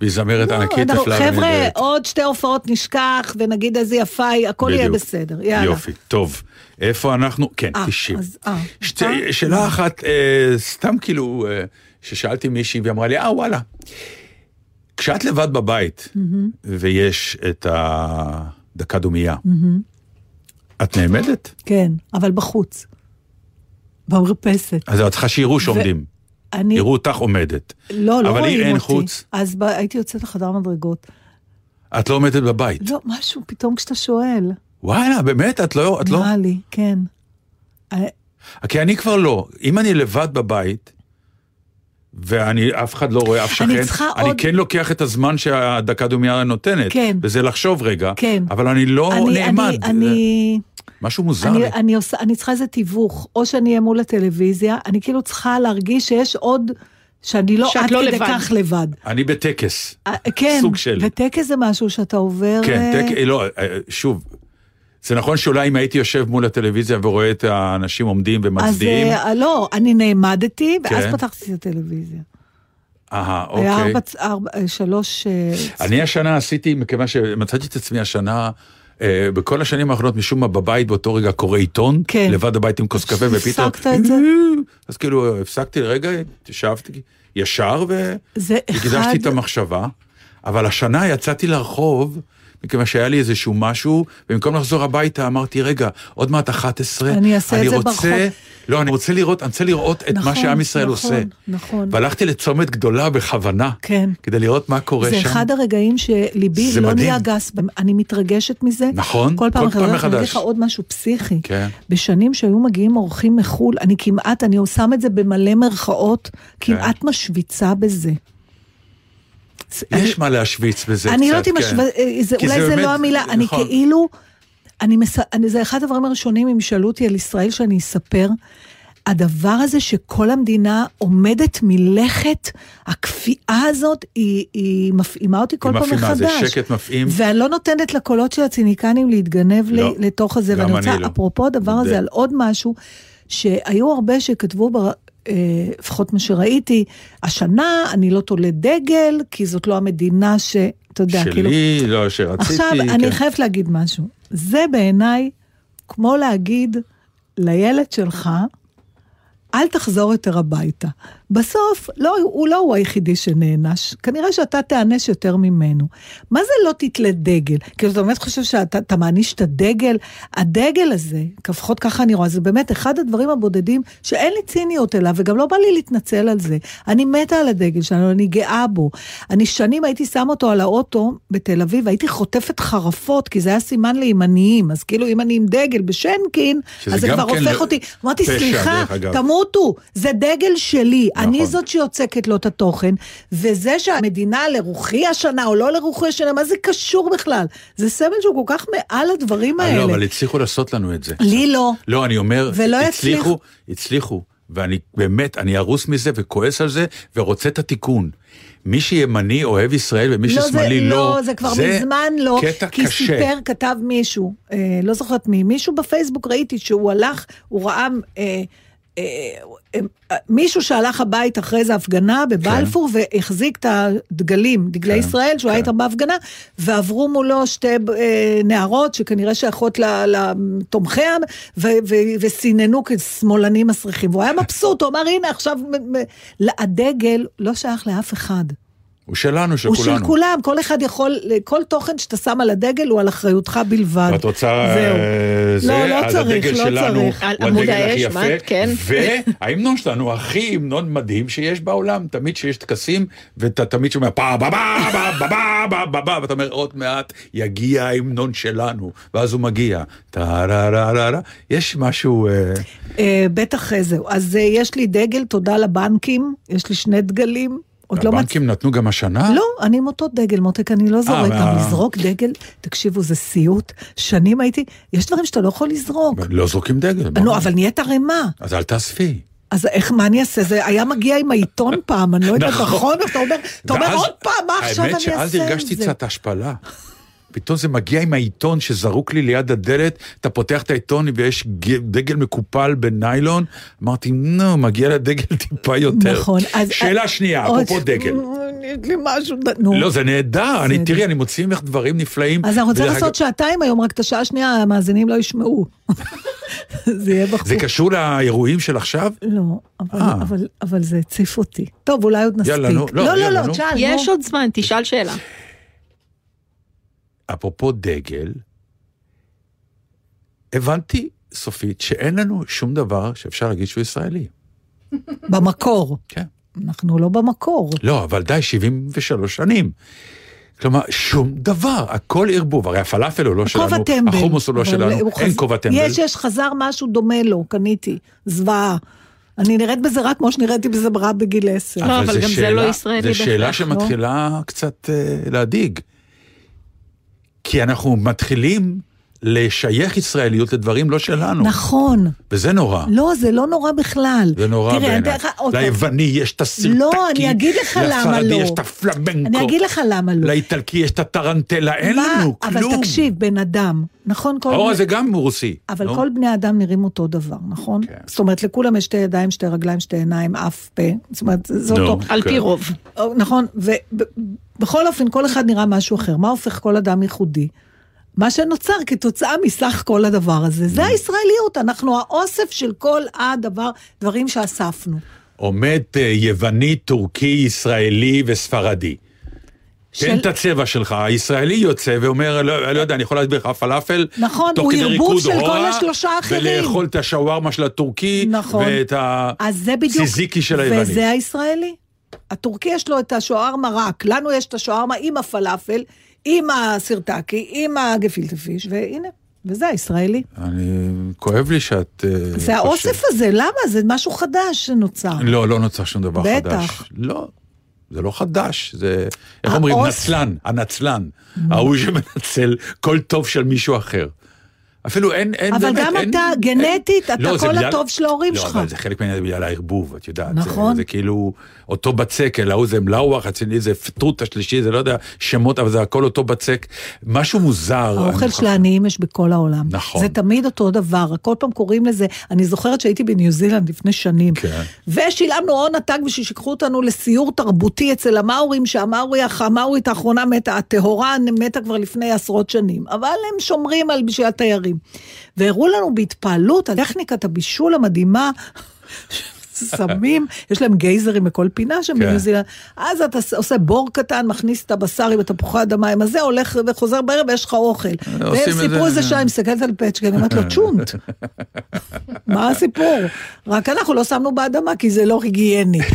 והיא זמרת לא, ענקית נפלאה חבר'ה, ונהדרת. עוד שתי הופעות נשכח, ונגיד איזה יפה היא, הכל יהיה. בסדר. יאללה. יופי, טוב. איפה אנחנו? כן, אה, תקשיב. אז, אה, שתי- אה? שאלה אחת, אה, סתם כאילו, אה, ששאלתי מישהי והיא אמרה לי, אה וואלה. כשאת לבד בבית, ויש את הדקה דומייה, את נעמדת? כן, אבל בחוץ. במרפסת. אז את צריכה שיראו שעומדים. אני... יראו אותך עומדת. לא, לא אבל רואים לי אין אותי. חוץ. אז ב... הייתי יוצאת לחדר מדרגות. את לא עומדת בבית. לא, משהו פתאום כשאתה שואל. וואלה, באמת? את לא... את לא... נראה לי, כן. אה, כי אני כבר לא. אם אני לבד בבית, ואני, אף אחד לא רואה, אף אני שכן, צריכה אני עוד- כן לוקח את הזמן שהדקה דומייה נותנת. כן. וזה לחשוב רגע. כן. אבל אני לא אני, נעמד. אני, אני, משהו מוזר אני, לי. אני, עושה, אני צריכה איזה תיווך, או שאני אהיה מול הטלוויזיה, אני כאילו צריכה להרגיש שיש עוד, שאני לא שאת עד לא כדי לבד. כך לבד. אני בטקס. אה, כן, סוג של. וטקס זה משהו שאתה עובר... כן, אה, טק... לא, אה, שוב. זה נכון שאולי אם הייתי יושב מול הטלוויזיה ורואה את האנשים עומדים אז ומצדיעים, אה, לא, אני נעמדתי, ואז כן. פתחתי את הטלוויזיה. אהה, היה אוקיי. ארבע, ארבע, אה, שלוש... אני השנה עשיתי, מכיוון שמצאתי את עצמי השנה, אה, בכל השנים האחרונות משום מה בבית באותו רגע קורא עיתון, כן. לבד בבית עם כוס קפה, ופתאום... הפסקת את זה? אז כאילו הפסקתי לרגע, ישבתי ישר והקדשתי אחד... את המחשבה, אבל השנה יצאתי לרחוב, מכיוון שהיה לי איזשהו משהו, ובמקום לחזור הביתה אמרתי, רגע, עוד מעט 11, אני אעשה את זה רוצה, ברחוב." לא, אני רוצה לראות, אני רוצה לראות את מה נכון, שעם ישראל נכון, עושה. נכון. והלכתי לצומת גדולה בכוונה, כן. כדי לראות מה קורה זה שם. אחד הרגעים שליבי זה לא מדהים. נהיה גס, אני מתרגשת מזה. נכון, כל פעם כל פעם מחדש. אני. אגיד לך עוד משהו פסיכי. כן. בשנים שהיו מגיעים אורחים מחו"ל, אני כמעט, אני שם את זה במלא מרכאות, כן. כמעט משוויצה בזה. אני- יש מה להשוויץ בזה קצת, אני לא יודעת אם כן. השווה, אה, אולי זה לא המילה, אני נכון. כאילו, אני מס... אני, זה אחד הדברים הראשונים, אם ישאלו אותי על ישראל, שאני אספר, הדבר הזה שכל המדינה עומדת מלכת, הכפייה הזאת, היא, היא מפעימה אותי כל היא פעם מפעימה, מחדש. זה שקט מפעים. ואני לא נותנת לקולות של הציניקנים להתגנב לא, לתוך הזה, ואני רוצה, לא. אפרופו הדבר. הזה, על עוד משהו, שהיו הרבה שכתבו, לפחות מה שראיתי, השנה אני לא תולה דגל, כי זאת לא המדינה ש... אתה יודע, כאילו... שלי, לא, שרציתי. עכשיו, כן. אני חייבת להגיד משהו. זה בעיניי כמו להגיד לילד שלך, אל תחזור יותר הביתה. בסוף, לא, הוא לא הוא היחידי שנענש, כנראה שאתה תיענש יותר ממנו. מה זה לא תתלה דגל? כאילו, אתה באמת חושב שאתה אתה מעניש את הדגל? הדגל הזה, לפחות ככה אני רואה, זה באמת אחד הדברים הבודדים שאין לי ציניות אליו, וגם לא בא לי להתנצל על זה. אני מתה על הדגל שלנו, אני גאה בו. אני שנים הייתי שם אותו על האוטו בתל אביב, הייתי חוטפת חרפות, כי זה היה סימן לימניים, אז כאילו אם אני עם דגל בשנקין, אז זה כבר כן הופך לא- אותי, אמרתי, סליחה, דרך אגב." תמותו, זה דגל שלי, אני נכון. זאת שיוצקת לו את התוכן, וזה שהמדינה לרוחי השנה או לא לרוחי השנה, מה זה קשור בכלל? זה סמל שהוא כל כך מעל הדברים אה, האלה. לא, אבל הצליחו לעשות לנו את זה. לי לא. לא, אני אומר, ולא הצליחו. הצליחו, ואני באמת, אני ארוס מזה וכועס על זה, ורוצה את התיקון. מי שימני אוהב ישראל ומי לא, זה, ששמאלי לא, לא, זה כבר מזמן לא, קטע כי קשה. סיפר, כתב מישהו, אה, לא זוכרת מי, מישהו בפייסבוק ראיתי שהוא הלך, הוא ראה... אה, אה, אה, מישהו שהלך הבית אחרי זה הפגנה בבלפור והחזיק את הדגלים, דגלי כן, ישראל, שהוא היה כן. איתם בהפגנה, ועברו מולו שתי אה, נערות שכנראה שייכות ל- לתומכי העם, ו- ו- וסיננו כשמאלנים מסריחים. והוא היה מבסוט, הוא אמר, הנה עכשיו, הדגל לא שייך לאף אחד. הוא שלנו, של הוא כולנו. של כולם, כל אחד יכול, כל תוכן שאתה שם על הדגל הוא על אחריותך בלבד. ואת רוצה זהו. אה, זה, לא, לא צריך, הדגל לא שלנו צריך. הוא הדגל הכי האש, מה? יפה, כן. וההמנון שלנו הכי המנון מדהים שיש בעולם, תמיד שיש טקסים, ואתה תמיד שומע פה ba ba ba ba ba ba ba ba ואתה אומר עוד מעט יגיע ההמנון שלנו, ואז הוא מגיע, טה-רה-רה-רה, יש משהו, אה, אה, בטח זהו. אז יש לי דגל, תודה לבנקים, יש לי שני דגלים. עוד לא מצ... הבנקים נתנו גם השנה? לא, אני עם אותו דגל, מותק, אני לא זורק, גם לזרוק דגל, תקשיבו, זה סיוט. שנים הייתי, יש דברים שאתה לא יכול לזרוק. לא זורקים דגל. נו, אבל נהיית ערימה. אז אל תאספי. אז איך, מה אני אעשה? זה היה מגיע עם העיתון פעם, אני לא יודעת, נכון. נכון? אתה אומר, אתה אומר עוד פעם, מה עכשיו אני האמת אעשה עם זה? שאז הרגשתי קצת השפלה. פתאום זה מגיע עם העיתון שזרוק לי ליד הדלת, אתה פותח את העיתון ויש דגל מקופל בניילון, אמרתי, נו, מגיע לדגל טיפה יותר. נכון, אז... שאלה שנייה, אפרופו דגל. יש לי משהו, נו. לא, זה נהדר, אני. תראי, אני מוציא ממך דברים נפלאים. אז אנחנו רוצים לעשות שעתיים היום, רק את השעה השנייה המאזינים לא ישמעו. זה יהיה בחור. זה קשור לאירועים של עכשיו? לא, אבל, אה. זה הציף אותי. טוב, אולי עוד נספיק. יאללה, נו, לא, לא, לא, יאללה, לא, נו. תשאל, יש. עוד זמן, תשאל שאלה. אפרופו דגל, הבנתי סופית שאין לנו שום דבר שאפשר להגיד שהוא ישראלי. במקור. כן. אנחנו לא במקור. לא, אבל די, 73 שנים. כלומר, שום דבר, הכל ערבוב. הרי הפלאפל הוא לא שלנו, כובע טמבל. החומוס הוא לא שלנו, הוא אין כובע טמבל. יש, יש, חזר משהו דומה לו, קניתי. זוועה. אני נראית בזה רק כמו שנראיתי בזה רק בגיל עשר. לא, אבל זה גם זה שאלה- לא ישראלי זו שאלה לא? שמתחילה קצת אה, להדאיג. כי אנחנו מתחילים לשייך ישראליות לדברים לא שלנו. נכון. וזה נורא. לא, זה לא נורא בכלל. זה נורא תראה, אני בעיניי. אתן לך. ליווני יש את הסרטקי. לא, אני אגיד לך למה לספרדי לא. יש את הפלמנקו. אני אגיד לך למה לא. לאיטלקי יש את הטרנטלה, אין מה? לנו אבל כלום. תקשיב, בן אדם, נכון? כל האור הזה גם רוסי. אבל נו. כל בני אדם נראים אותו דבר, נכון? כן. זאת אומרת, לכולם יש שתי ידיים, שתי רגליים, שתי עיניים, אף פה. זאת אומרת, זה נו. אותו. על פי כן. רוב. או, נכון, ובכל אופן, כל אחד נראה משהו אחר. מה הופך כל אדם ייחודי? מה שנוצר כתוצאה מסך כל הדבר הזה. זה הישראליות, אנחנו האוסף של כל הדבר, דברים שאספנו. עומד אה, יווני, טורקי, ישראלי וספרדי. תן של- את הצבע שלך, הישראלי יוצא ואומר, לא, לא יודע, אני יכול להסביר לך פלאפל, נכון, הוא ערבוב של כל הורה, השלושה האחרים. ולאכול את השווארמה של הטורקי, נכון. ואת. הצזיקי של היווני. וזה הישראלי. הטורקי יש לו את השווארמה רק, לנו יש את השווארמה עם הפלאפל, עם הצזיקי, עם הגפילטה פיש, והנה, וזה הישראלי. אני, כואב לי שאת... אה, זה חושבת- האוסף הזה, למה? זה משהו חדש שנוצר. לא, לא נוצר שום דבר בטח. חדש. לא, זה לא חדש, זה, איך האוס- אומרים, נצלן, הנצלן, ההוא שמנצל כל טוב של מישהו אחר. אפילו אין, אין אבל באמת, גם אין, אתה, אין, גנטית, אתה לא, זה כל בגלל- הטוב של ההורים לא, שלך. אבל זה חלק מהעניין בגלל הערבוב, את יודעת. נכון. זה, זה כאילו אותו בצק, אלא הוא זה מלאווח, אצלי זה פטרוט השלישי, זה לא יודע שמות, אבל זה הכל אותו בצק. משהו מוזר. האוכל של העניים יש בכל העולם. נכון. זה תמיד אותו דבר, כל פעם קוראים לזה, אני זוכרת שהייתי בניו זילנד לפני שנים, כן. ושילמנו הון עתק בשביל שיקחו אותנו לסיור תרבותי אצל המאורים, שהמאורי, המאורית האחרונה מתה, הטהורה מתה כבר לפני עשרות שנים, אבל הם שומרים על בשביל התיירים. והראו לנו בהתפעלות על טכניקת הבישול המדהימה. סמים, יש להם גייזרים בכל פינה שם כן. בניו זילנד, אז אתה עושה בור קטן, מכניס את הבשר עם התפוחי אדמה, עם הזה, הולך וחוזר בערב ויש לך אוכל. והם סיפרו זה- איזה שעה, אני מסתכלת על פצ'קה, אני אומרת לו, צ'ונט. מה הסיפור? רק אנחנו לא שמנו באדמה כי זה לא היגייני.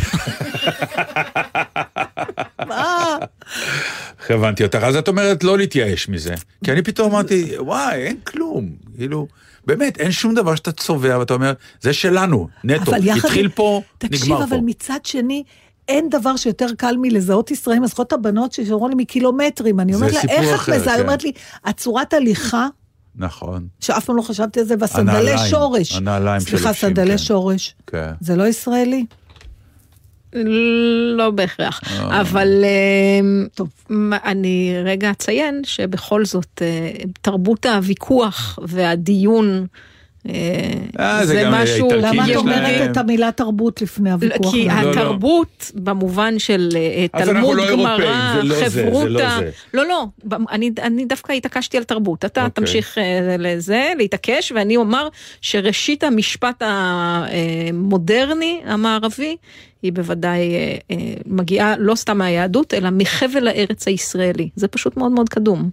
הבנתי אותך, אז את אומרת לא להתייאש מזה. כי אני פתאום אמרתי, וואי, אין כלום. כאילו, באמת, אין שום דבר שאתה צובע ואתה אומר, זה שלנו, נטו. אבל יחד... התחיל פה, תקשיב, נגמר אבל פה. מצד שני, אין דבר שיותר קל מלזהות ישראלים, אז זכות הבנות שאומרו לי מקילומטרים, אני אומרת לה, איך את מזהה? היא כן. אומרת לי, הצורת הליכה, נכון. שאף פעם לא חשבתי על זה, והסנדלי שורש. הנעליים סליחה, שלובשים, סנדלי כן. שורש. כן. זה לא ישראלי? לא בהכרח, אה. אבל אה, טוב. אני רגע אציין שבכל זאת אה, תרבות הוויכוח והדיון זה משהו למה את אומרת את המילה תרבות לפני הוויכוח? כי? לא, לא. התרבות במובן של תלמוד לא גמרא, לא לא חברותא. לא לא, אני דווקא התעקשתי על תרבות, אתה אוקיי. תמשיך לזה, להתעקש, ואני אומר שראשית המשפט המודרני המערבי היא בוודאי אה, אה, מגיעה לא סתם מהיהדות, אלא מחבל הארץ הישראלי, זה פשוט מאוד מאוד קדום.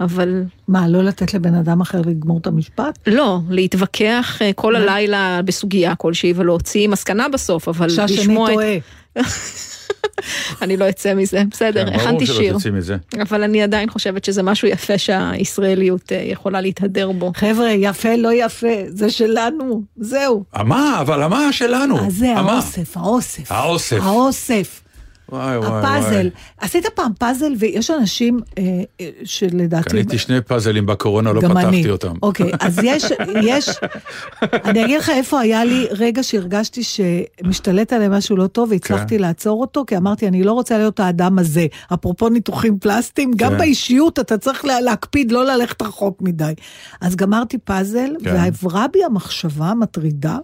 אבל מה, לא לתת לבן אדם אחר לגמור את המשפט? לא, להתווכח אה, כל הלילה בסוגיה כלשהי ולהוציא מסקנה בסוף, אבל שהשני לשמוע את... טועה. אני לא אצא מזה, בסדר, כן, הכנתי ברור שיר. שלא תצאי מזה. אבל אני עדיין חושבת שזה משהו יפה שהישראליות אה, יכולה להתהדר בו. חבר'ה, יפה, לא יפה, זה שלנו, זהו. המה, אבל המה שלנו. אז זה המה. האוסף, האוסף. האוסף. האוסף. וואי וואי וואי. הפאזל. עשית פעם פאזל, ויש אנשים אה, אה, שלדעתי... קניתי שני פאזלים בקורונה, לא פתחתי אני. אותם. אוקיי, אז יש, יש, אני אגיד לך איפה היה לי רגע שהרגשתי שמשתלט עליי משהו לא טוב, והצלחתי כן. לעצור אותו, כי אמרתי, אני לא רוצה להיות האדם הזה. אפרופו ניתוחים פלסטיים, גם כן. באישיות אתה צריך לה- להקפיד לא ללכת רחוק מדי. אז גמרתי פאזל, כן. ועברה בי המחשבה המטרידה.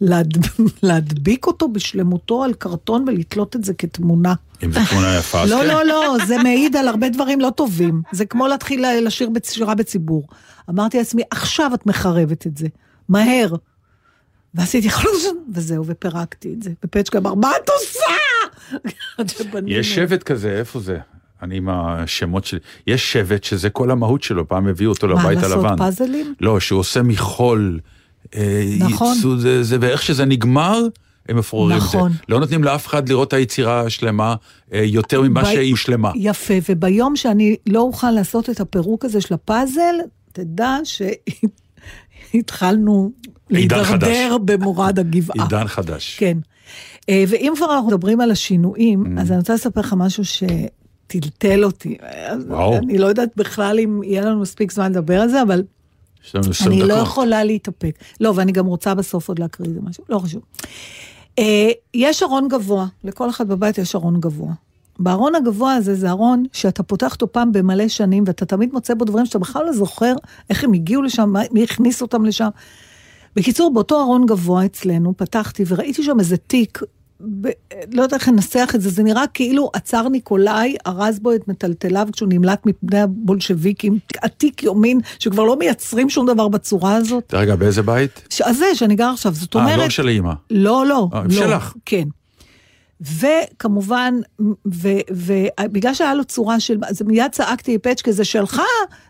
להד... להדביק אותו בשלמותו על קרטון ולתלות את זה כתמונה. אם זו תמונה יפה, אז לא, כן. לא, לא, זה מעיד על הרבה דברים לא טובים. זה כמו להתחיל לשיר בשירה בציבור. אמרתי לעצמי, עכשיו את מחרבת את זה, מהר. ועשיתי חלוזון, וזהו, ופירקתי את זה. ופצ'קה אמר, מה את עושה? יש שבט כזה, איפה זה? אני עם השמות שלי. יש שבט שזה כל המהות שלו, פעם הביאו אותו מה, לבית לעשות הלבן. פאזלים? לא, שהוא עושה מחול. אה, נכון. ייצוא, זה, זה, ואיך שזה נגמר, הם מפוררים נכון. את זה. לא נותנים לאף אחד לראות את היצירה השלמה אה, יותר ממה ב- שהיא שלמה. יפה, וביום שאני לא אוכל לעשות את הפירוק הזה של הפאזל, תדע שהתחלנו להידרדר במורד הגבעה. עידן חדש. כן. אה, ואם כבר אנחנו מדברים על Mm. השינויים, אז אני רוצה לספר לך משהו שטלטל אותי. וואו. אני לא יודעת בכלל אם יהיה לנו מספיק זמן לדבר על זה, אבל יש לנו 20 אני דקות. לא יכולה להתאפק. לא, ואני גם רוצה בסוף עוד להקריא איזה משהו, לא חשוב. אה, יש ארון גבוה, לכל אחד בבית יש ארון גבוה. בארון הגבוה הזה זה ארון שאתה פותח אותו פעם במלא שנים, ואתה תמיד מוצא בו דברים שאתה בכלל לא זוכר איך הם הגיעו לשם, מי הכניס אותם לשם. בקיצור, באותו ארון גבוה אצלנו, פתחתי וראיתי שם איזה תיק, ב... לא יודעת איך לנסח את זה, זה נראה כאילו עצר ניקולאי, ארז בו את מטלטליו כשהוא נמלט מפני הבולשביקים, עתיק יומין, שכבר לא מייצרים שום דבר בצורה הזאת. רגע, באיזה בית? ש... אז זה, שאני גר עכשיו, זאת אה, אומרת... לא של האימא. לא, לא, אה, לא. שלך. כן. וכמובן, ובגלל שהיה לו צורה של, אז מיד צעקתי פצ'קה, זה שלך,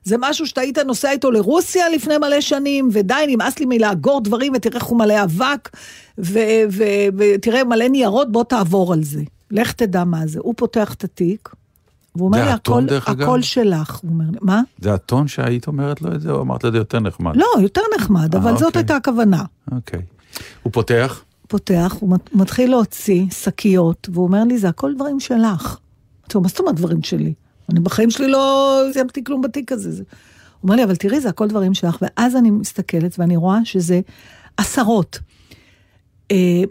זה משהו שאתה היית נוסע איתו לרוסיה לפני מלא שנים, ודי, נמאס לי מלאגור דברים, ותראה איך הוא מלא אבק, ותראה מלא ניירות, בוא תעבור על זה. לך תדע מה זה. הוא פותח את התיק, והוא אומר לי, הכל? הכל שלך. הוא אומר לי, מה? זה הטון שהיית אומרת לו את זה, או אמרת לו את זה יותר נחמד? לא, יותר נחמד, אה, אבל זאת אוקיי. הייתה הכוונה. אוקיי. הוא פותח, פותח, הוא מת- מתחיל להוציא שקיות, והוא אומר לי, זה הכל דברים שלך. אמרתי לו, מה זאת אומרת דברים שלי? אני בחיים שלי לא סיימתי כלום בתיק הזה. זה... הוא אומר לי, אבל תראי, זה הכל דברים שלך, ואז אני מסתכלת ואני רואה שזה עשרות. אה,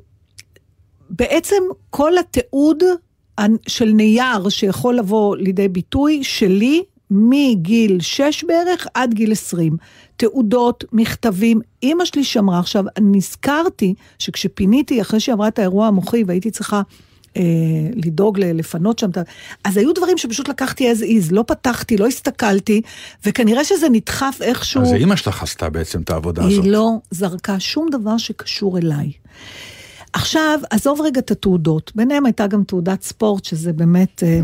בעצם כל התיעוד של נייר שיכול לבוא לידי ביטוי שלי מגיל 6 בערך עד גיל 20. תעודות, מכתבים, אימא שלי שמרה. עכשיו, נזכרתי שכשפיניתי, אחרי שהיא עברה את האירוע המוחי והייתי צריכה אה, לדאוג לפנות שם, אז היו דברים שפשוט לקחתי as is, לא פתחתי, לא הסתכלתי, וכנראה שזה נדחף איכשהו. אז אימא שלך עשתה בעצם את העבודה הזאת. היא לא זרקה שום דבר שקשור אליי. עכשיו, עזוב רגע את התעודות. ביניהם הייתה גם תעודת ספורט, שזה באמת, אה,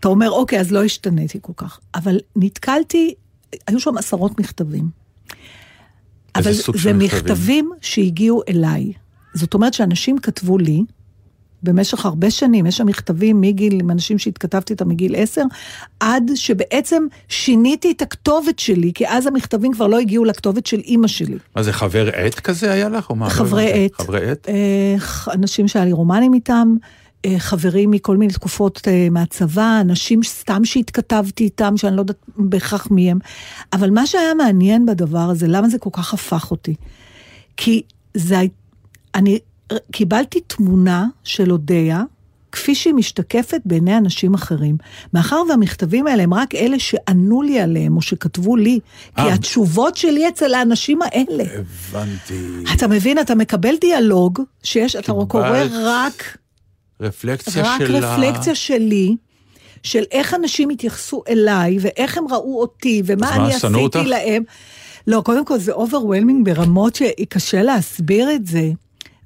אתה אומר, אוקיי, אז לא השתניתי כל כך. אבל נתקלתי, היו שם עשרות מכתבים. אבל זה מכתבים? שהגיעו אליי. זאת אומרת שאנשים כתבו לי, במשך הרבה שנים, יש שם מכתבים מגיל, עם אנשים שהתכתבתי איתם מגיל עשר, עד שבעצם שיניתי את הכתובת שלי, כי אז המכתבים כבר לא הגיעו לכתובת של אימא שלי. מה זה, חבר עט כזה היה לך? או מה? לא חברי. עט. חברי עט? אה, אנשים שהיה לי רומנים איתם, חברים מכל מיני תקופות אה, מהצבא, אנשים סתם שהתכתבתי איתם, שאני לא יודעת בהכרח מי הם. אבל מה שהיה מעניין בדבר הזה, למה זה כל כך הפך אותי? כי זה, אני קיבלתי תמונה של אודיה, כפי שהיא משתקפת בעיני אנשים אחרים. מאחר והמכתבים האלה הם רק אלה שענו לי עליהם, או שכתבו לי, כי אה. התשובות שלי אצל האנשים האלה. הבנתי. אתה מבין, אתה מקבל דיאלוג, שיש, אתה קורא רק, רפלקציה רק של ה... רפלקציה שלי, של איך אנשים התייחסו אליי, ואיך הם ראו אותי, ומה אני עשיתי אותך? להם. לא, קודם כל זה overwhelming ברמות שקשה להסביר את זה,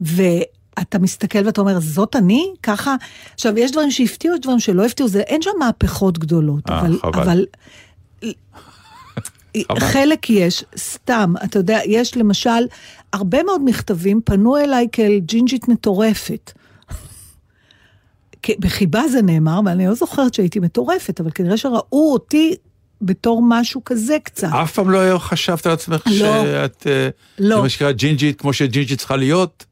ואתה מסתכל ואתה אומר, זאת אני? ככה? עכשיו, יש דברים שהפתיעו, יש דברים שלא הפתיעו, זה, אין שם מהפכות גדולות, אה, אבל... חבל. אבל חבל. חלק יש, סתם, אתה יודע, יש למשל, הרבה מאוד מכתבים פנו אליי כאל ג'ינג'ית מטורפת. בחיבה זה נאמר, ואני לא זוכרת שהייתי מטורפת, אבל כנראה שראו אותי בתור משהו כזה קצת. אף פעם לא חשבת על עצמך לא. שאת... אה, לא. זה מה שנקרא ג'ינג'ית, כמו שג'ינג'ית צריכה להיות?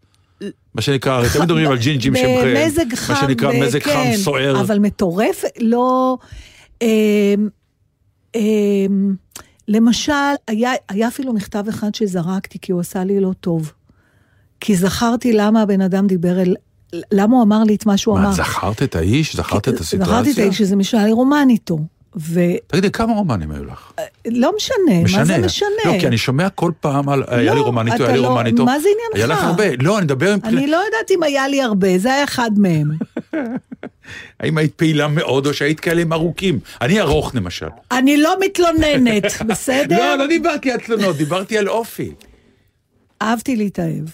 מה שנקרא, הרי תמיד מדברים על ג'ינג'ים שהם... במזג חם, מה שנקרא מזג חם כן, סוער. אבל מטורפת, לא... אמ, אמ, למשל, היה, היה אפילו מכתב אחד שזרקתי, כי הוא עשה לי לא טוב. כי זכרתי למה הבן אדם דיבר אל... למה הוא אמר לי את מה שהוא אמר. מה, זכרת את האיש? זכרת את הסיטואציה? זכרתי את האיש שזה משנה לי רומן איתו. ולא תגידי, כמה רומנים היו לך? משנה, מה זה משנה? לא, כי אני שומע כל פעם על היה לי רומן איתו, היה לי לא- רומן איתו. מה זה עניינך? היה לך הרבה. לא, אני מדבר עם... אני לא יודעת אם היה לי הרבה, זה היה אחד מהם. האם היית פעילה מאוד, או שהיית כאלה עם ארוכים? אני ארוך למשל. אני לא מתלוננת, בסדר? לא, לא דיברתי על תלונות, דיברתי על אופי. אהבתי להתאהב.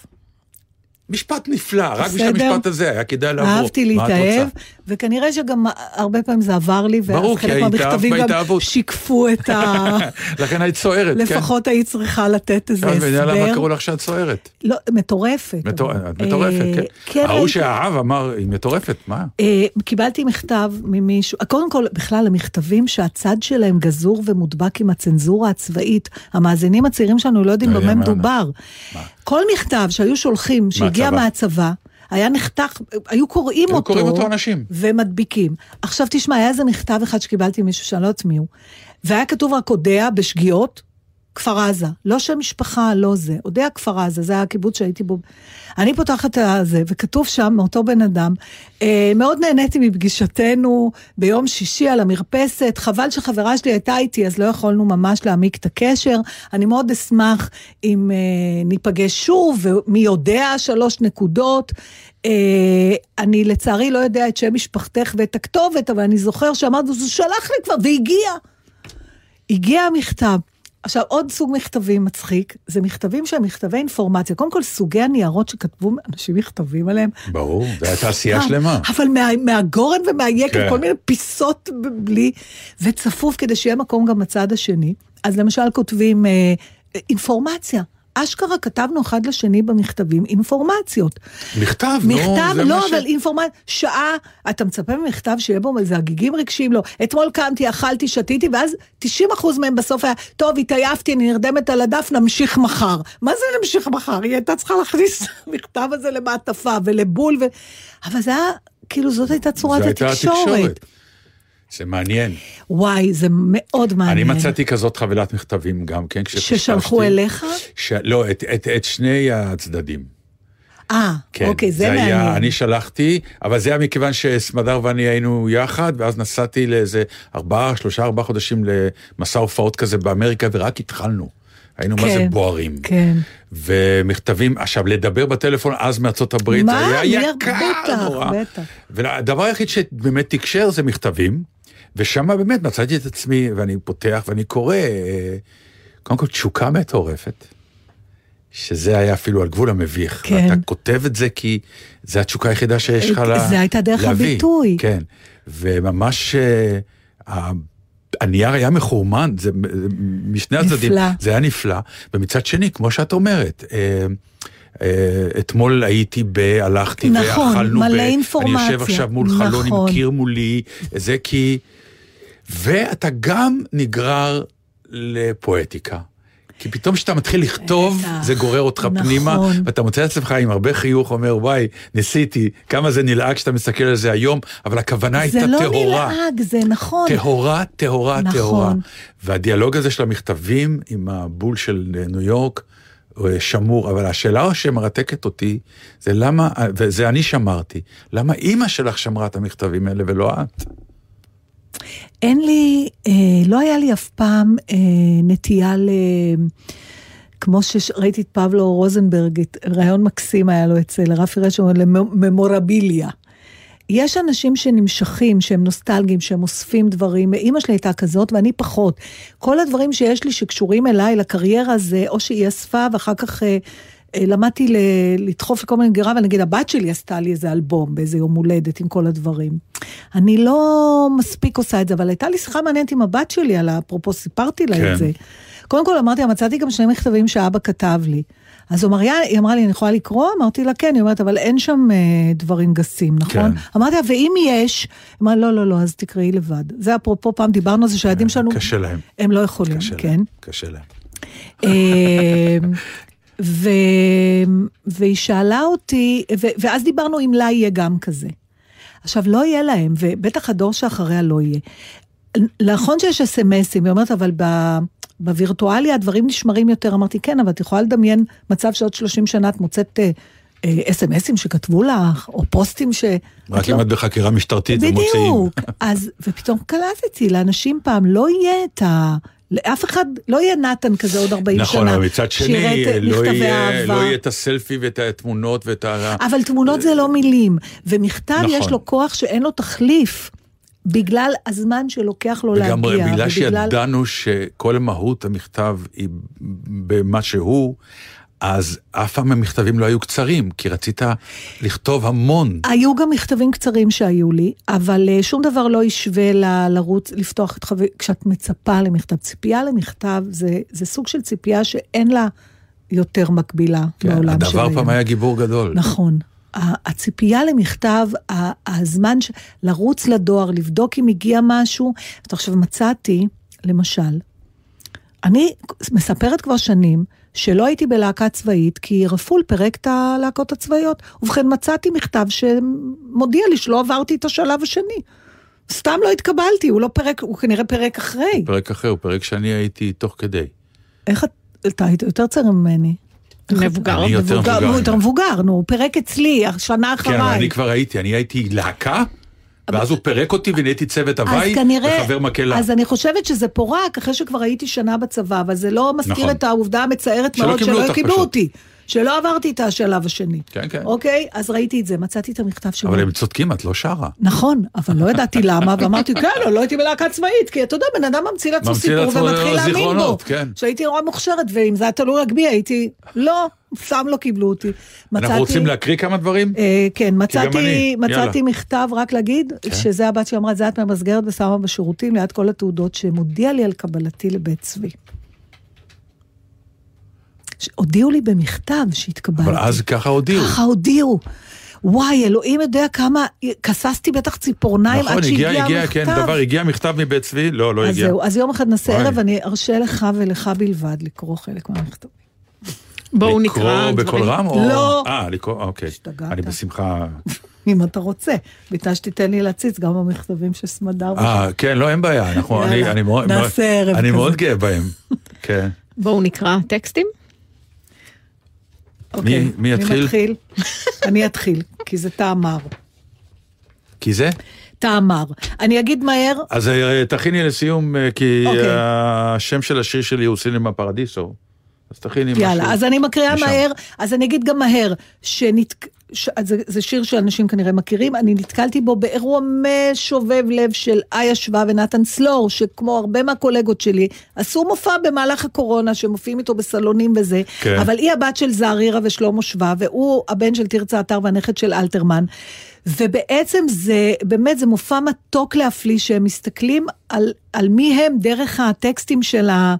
משפט נפלא, רק בשביל. המשפט הזה היה כדאי לעבור. אהבתי מה להתאהב? וכנראה שגם הרבה פעמים זה עבר לי, ואז חלק מהמכתבים גם. שיקפו את ה... לכן היית סוערת, כן. לפחות היית צריכה לתת איזה עכשיו, אני יודע למה הסבר. קראו לך שאת סוערת. לא, מטורפת. מטורפת, אה, כן. כן, ההוא שאהב אמר, היא מטורפת, מה? אה, קיבלתי מכתב ממישהו, קודם כל, בכלל, המכתבים שהצד שלהם גזור ומודבק עם הצנזורה הצבאית, המאזינים הצעירים שלנו לא יודעים במה. מדובר. כל מכתב שהיו שולחים, שהגיע מהצבא. היה נחתך, היו קוראים היו אותו, קוראים אותו אנשים. ומדביקים. עכשיו תשמע, היה איזה מכתב אחד שקיבלתי ממישהו שאני לא יודעת מי הוא, והיה כתוב רק אודיה בשגיאות, כפר עזה, לא שם משפחה, לא זה, אודיה כפר עזה, זה היה הקיבוץ שהייתי בו. אני פותחת את הזה, וכתוב שם מאותו בן אדם, אה, מאוד נהניתי מפגישתנו ביום שישי על המרפסת, חבל שחברה שלי הייתה איתי, אז לא יכולנו ממש להעמיק את הקשר. אני מאוד אשמח אם אה, ניפגש שוב, ומי יודע, שלוש נקודות. אה, אני לצערי לא יודע את שם משפחתך ואת הכתובת, אבל אני זוכר שאמרת, הוא שלח לי כבר, והגיע. הגיע המכתב. עכשיו, עוד סוג מכתבים מצחיק, זה מכתבים שהם מכתבי אינפורמציה. קודם כל, סוגי הניירות שכתבו אנשים מכתבים עליהם. ברור, זו הייתה עשייה אה, שלמה. אבל מה, מהגורן ומהיקב, כן. כל מיני פיסות בלי, וצפוף כדי שיהיה מקום גם בצד השני. אז למשל כותבים אה, אינפורמציה. אשכרה כתבנו אחד לשני במכתבים אינפורמציות. מכתב, נו, מכתב, זה לא, מה ש- אבל אינפורמציה, שעה, אתה מצפה ממכתב שיהיה בו איזה הגיגים רגשיים? לא. אתמול קמתי, אכלתי, שתיתי, ואז 90% מהם בסוף היה, טוב, התעייפתי, אני נרדמת על הדף, נמשיך מחר. מה זה נמשיך מחר? היא הייתה צריכה להכניס את המכתב הזה למעטפה ולבול, ו... אבל זה היה, כאילו, זאת הייתה צורת זו הייתה התקשורת. זה מעניין. וואי, זה מאוד מעניין. אני מצאתי כזאת חבילת מכתבים גם כן, כשפשפשתי. ששלחו אליך? ש... לא, את, את, את שני הצדדים. אה, כן, אוקיי, זה, היה, מעניין. אני שלחתי, אבל זה היה מכיוון שסמדר ואני היינו יחד, ואז נסעתי לאיזה ארבעה, שלושה, ארבעה חודשים למסע הופעות כזה באמריקה, ורק התחלנו. היינו מה זה כן, בוערים. כן. ומכתבים, עכשיו, לדבר בטלפון אז מארצות הברית, מה? זה היה יקר בטח, נורא. בטח. והדבר היחיד שבאמת תקשר זה מכתבים, ושם באמת מצאתי את עצמי, ואני פותח ואני קורא, אה, קודם כל תשוקה מטורפת, שזה היה אפילו על גבול המביך. כן. ואתה כותב את זה כי זה התשוקה היחידה שיש לך לה- זה הייתה דרך להביא. הביטוי. כן, וממש אה, הנייר היה מחורמן, זה משני הצדדים. זה היה נפלא, ומצד שני, כמו שאת אומרת, אה, אה, אתמול הייתי ב... הלכתי נכון, ואכלנו מלא ב... אני אינפורמציה. יושב עכשיו מול חלון עם נכון. קיר מולי, זה כי... ואתה גם נגרר לפואטיקה. כי פתאום כשאתה מתחיל לכתוב, זה גורר אותך נכון. פנימה, ואתה מוצא את עצמך עם הרבה חיוך, אומר, וואי, ניסיתי, כמה זה נלעג שאתה מסתכל על זה היום, אבל הכוונה הייתה זה לא טהורה. נלעג, זה נכון. טהורה, טהורה, נכון. טהורה. והדיאלוג הזה של המכתבים עם הבול של ניו יורק, הוא שמור, אבל השאלה שמרתקת אותי, זה למה, וזה אני שמרתי, למה אימא שלך שמרה את המכתבים האלה ולא את? אין לי, אה, לא היה לי אף פעם אה, נטייה ל... כמו שראיתי את פבלו רוזנברג, רעיון מקסים היה לו אצל רפי רשם, לממורביליה. יש אנשים שנמשכים, שהם נוסטלגיים, שהם אוספים דברים. אימא שלי הייתה כזאת ואני פחות. כל הדברים שיש לי שקשורים אליי, לקריירה, זה או שהיא אספה ואחר כך אה, למדתי ל- לדחוף לכל מיני גירה, ונגיד הבת שלי עשתה לי איזה אלבום באיזה יום הולדת עם כל הדברים. אני לא מספיק עושה את זה, אבל הייתה לי שיחה מעניינת עם הבת שלי על אפרופו, סיפרתי לה כן. את זה. קודם כל אמרתי לה, מצאתי גם שני מכתבים שאבא כתב לי. אז הוא אמר, "יא", היא אמרה לי, אני יכולה לקרוא? אמרתי לה, כן, היא אומרת, אבל אין שם אה, דברים גסים, נכון? כן. אמרתי לה, ואם יש? היא אמרה, לא, לא, לא, אז תקראי לבד. זה אפרופו, פעם דיברנו על זה שהילדים שלנו, קשה להם. הם לא יכולים, קשה כן. להם. קשה להם. ו... והיא שאלה אותי, ו... ואז דיברנו אם לה יהיה גם כזה. עכשיו, לא יהיה להם, ובטח הדור שאחריה לא יהיה. נכון שיש אס.אם.אסים, היא אומרת, אבל ב... בווירטואלי הדברים נשמרים יותר. אמרתי, כן, אבל את יכולה לדמיין מצב שעוד 30 שנה את מוצאת אה, אה, אס.אם.אסים שכתבו לך, או פוסטים ש... רק את לא- אם את בחקירה משטרתית ומוציאים. בדיוק. אז, ופתאום קלטתי, לאנשים פעם לא יהיה את ה... לאף אחד, לא יהיה נתן כזה עוד 40 נכון, שנה. אבל מצד שני, לא יהיה. לא יהיה את הסלפי ואת התמונות ואת ה... אבל תמונות זה לא מילים, ומכתב נכון. יש לו כוח שאין לו תחליף, בגלל הזמן שלוקח לו לגמרי, להגיע. בגלל ובגלל- שידענו שכל מהות המכתב היא במה שהוא, אז אף פעם המכתבים לא היו קצרים, כי רצית לכתוב המון. היו גם מכתבים קצרים שהיו לי, אבל אה, שום דבר לא ישווה ל- לרוץ, לפתוח את חבר... כשאת מצפה למכתב. ציפייה למכתב זה, זה סוג של ציפייה שאין לה יותר מקבילה כן, בעולם הדבר של פעם. היה גיבור גדול. נכון. הציפייה למכתב, הזמן ש... לרוץ לדואר, לבדוק אם הגיע משהו. עכשיו מצאתי, למשל, אני מספרת כבר שנים שלא הייתי בלהקה צבאית, כי רפול פירק את הלהקות הצבאיות. ובכן, מצאתי מכתב שמודיע לי שלא עברתי את השלב השני. סתם לא התקבלתי, הוא לא פירק, הוא כנראה פירק אחרי. פרק אחר, הוא פרק שאני הייתי תוך כדי. איך את, אתה היית יותר צעיר ממני. מבוגר. אני יותר מבוגר. נו, יותר מבוגר, נו, הוא פירק אצלי, שנה כן, אבל אחריי. אני כבר הייתי, אני הייתי להקה, ואז הוא פירק אותי ונהייתי צוות הוואי, וחבר מקהלה. אז אני חושבת שזה פורק אחרי שכבר הייתי שנה בצבא, אבל זה לא מזכיר נכון. את העובדה המצערת מאוד שלא קיבלו. אותי. שלא עברתי את השלב השני. כן, כן. אוקיי? אז ראיתי את זה, מצאתי את המכתב שלו. אבל הם צודקים, את לא שרה. נכון, אבל לא ידעתי למה, ואמרתי, כן, לא, לא הייתי בלהקה צבאית, כי אתה יודע, בן אדם ממציא לעצמו סיפור ומתחיל להאמין בו. כן. שהייתי נורא מוכשרת, ואם זה היה תלוי רק בי, הייתי, לא, סתם לא קיבלו אותי. אנחנו מצאתי- רוצים להקריא כמה דברים? אה, כן, מצאתי, מצאתי. מכתב, רק להגיד, שזה הבת שאמרה, זה את ממסגרת ושמה בשירותים ליד כל התעודות, שמודיע לי על קבלתי לבית צבי. הודיעו לי במכתב שהתקבלתי. אבל אז ככה הודיעו. ככה הודיעו. וואי, אלוהים יודע כמה, כססתי בטח ציפורניים נכון, עד שהגיע הגיע, הגיע, המכתב. כן, דבר, הגיע מכתב מבית צבי? לא, לא אז הגיע. זהו, אז יום אחד נעשה. ערב, אני ארשה לך ולך בלבד לקרוא חלק מהמכתב. בואו נקרא לקרוא דברים. בקול רם? או- לא. אה, לקרוא, אוקיי. השתגעת. אני בשמחה. אם אתה רוצה. בתנאי שתיתן לי להציץ גם במכתבים של סמדר. אה, כן, לא, אין בעיה. אנחנו, אני, אני מאוד, נעשה ערב אני. מאוד גאה בהם. כן. בואו נקרא טקסטים. אוקיי, מי- מי יתחיל? אני אתחיל, כי זה תאמר. כי זה? תאמר. אני אגיד מהר, אז אה, תכיני לסיום, אה, כי אוקיי. השם של השיר שלי הוא סינמה פרדיסו. אז תכיני משהו. יאללה, אז אני מקריאה משם. מהר, אז אני אגיד גם מהר, שנת... ש... זה, זה שיר שאנשים כנראה מכירים, אני נתקלתי בו באירוע משובב לב של איה שווה ונתן סלור, שכמו הרבה מהקולגות שלי, עשו מופע במהלך הקורונה, שמופיעים איתו בסלונים וזה, כן. אבל היא הבת של זערירה ושלמה שווה, והוא הבן של תרצה אתר והנכד של אלתרמן. ובעצם זה, באמת, זה מופע מתוק להפליא, שהם מסתכלים על, על מי הם דרך הטקסטים של ה...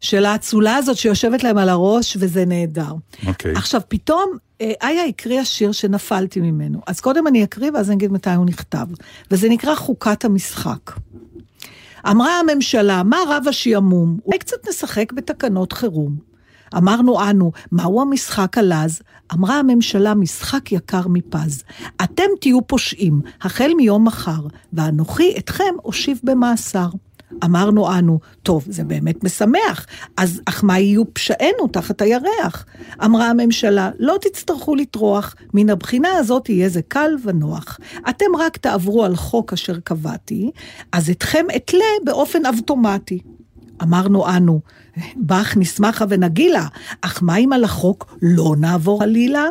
של האצולה הזאת שיושבת להם על הראש, וזה נהדר. אוקיי. עכשיו, פתאום אה, איה הקריאה שיר שנפלתי ממנו. אז קודם אני אקריא ואז אני אגיד מתי הוא נכתב. וזה נקרא חוקת המשחק. אמרה הממשלה, מה רב השעמום? אולי קצת נשחק בתקנות חירום. אמרנו אנו, מהו המשחק הלז? אמרה הממשלה, משחק יקר מפז. אתם תהיו פושעים, החל מיום מחר, ואנוכי אתכם אושיב במאסר. אמרנו אנו, טוב, זה באמת משמח, אז אך מה יהיו פשענו תחת הירח? אמרה הממשלה, לא תצטרכו לטרוח, מן הבחינה הזאת יהיה זה קל ונוח. אתם רק תעברו על חוק אשר קבעתי, אז אתכם אתלה באופן אבטומטי. אמרנו אנו, בך נשמחה ונגילה, אך מה אם על החוק לא נעבור חלילה?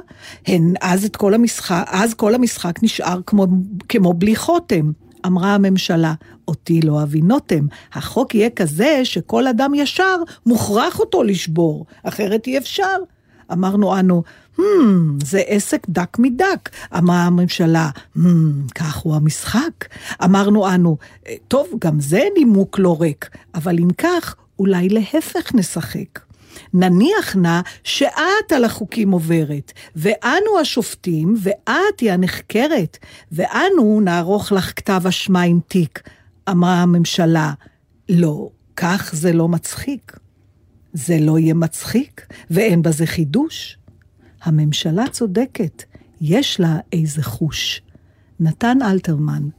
הן אז, כל המשחק, אז כל המשחק נשאר כמו, כמו בלי חותם. אמרה הממשלה, אותי לא הבינותם, החוק יהיה כזה שכל אדם ישר מוכרח אותו לשבור, אחרת אי אפשר. אמרנו אנו, hmm, זה עסק דק מדק. אמרה הממשלה, hmm, כך הוא המשחק. אמרנו אנו, "אה, טוב, גם זה נימוק לא ריק, אבל אם כך, אולי להפך נשחק. נניח נא שאת על החוקים עוברת, ואנו השופטים, ואת היא הנחקרת, ואנו נערוך לך כתב אשמה עם תיק. אמרה הממשלה, לא, כך זה לא מצחיק. זה לא יהיה מצחיק, ואין בזה חידוש. הממשלה צודקת, יש לה איזה חוש. נתן אלתרמן,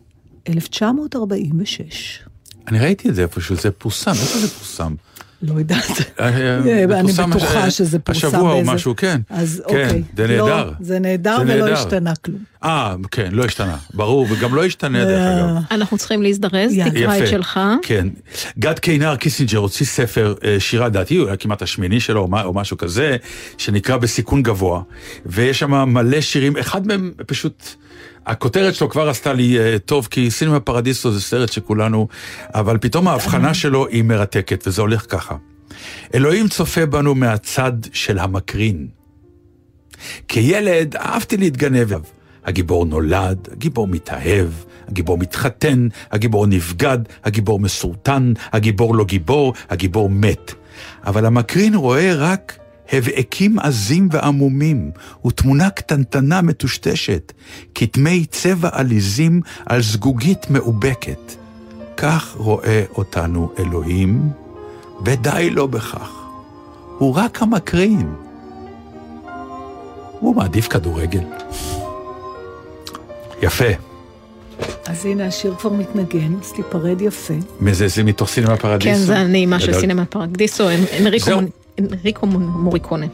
1946. אני ראיתי את זה איפשהו, זה פורסם, איפה זה פורסם? לא יודעת. אה, אה, אני בטוחה שזה פורסם השבוע או באיזה- משהו, כן. אז כן, אוקיי. זה לא, נהדר. זה נהדר זה ולא נהדר. השתנה כלום. אה, כן, לא השתנה, ברור, וגם לא ישתנה דרך אגב. אנחנו צריכים להזדרז. תקרא את שלך. כן. גד קיינר קיסינג'ר הוציא ספר אה, שירה לדעתי, הוא היה כמעט השמיני שלו או משהו כזה, שנקרא בסיכון גבוה. ויש שם מלא שירים, אחד מהם פשוט... הכותרת שלו כבר עשתה לי אה, טוב, כי סינמה פרדיסו זה סרט שכולנו, אבל פתאום ההבחנה שלו היא מרתקת, וזה הולך ככה. אלוהים צופה בנו מהצד של המקרין. כילד אהבתי להתגנב. הגיבור נולד, הגיבור מתאהב, הגיבור מתחתן, הגיבור נבגד, הגיבור מסורטן, הגיבור לא גיבור, הגיבור מת. אבל המקרין רואה רק הבעקים עזים ועמומים, ותמונה קטנטנה מטושטשת, כתמי צבע עליזים על זגוגית מאובקת. כך רואה אותנו אלוהים, ודי לו בכך. הוא רק המקרין. הוא מעדיף כדורגל. יפה. אז הנה, השיר כבר מתנגן, אז תיפרד יפה. מזה זה מתוך סינמה פרדיסו? כן, זה הנעימה של. סינמה פרקדיסו, אנריקו מוריקונה.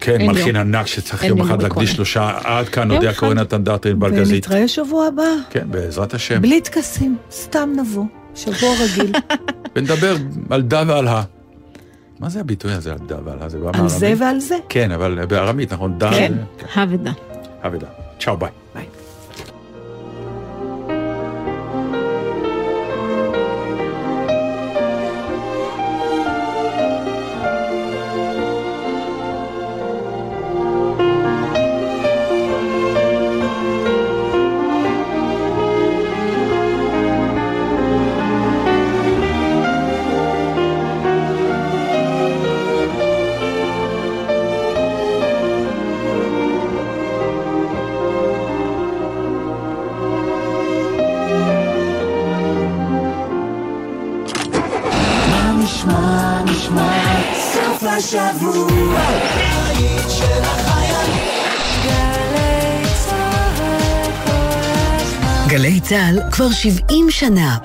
כן, מלחין לו. ענק שצריך יום אחד. להקדיש שלושה, עד כאן אחד. קורן אטנדרטין בלגזית. ונתראה שבוע הבא, כן, בעזרת השם. בלי טקסים, סתם נבוא, שבוע רגיל. ונדבר על דה ועל ה. מה זה הביטוי הזה, על דה ועל ה? זה בא על זה? ועל זה. כן, אבל בארמית, נכון? דה. כן, זה- האבדה. אבדה. צ'או, ביי. ביי. צה"ל כבר 70 שנה.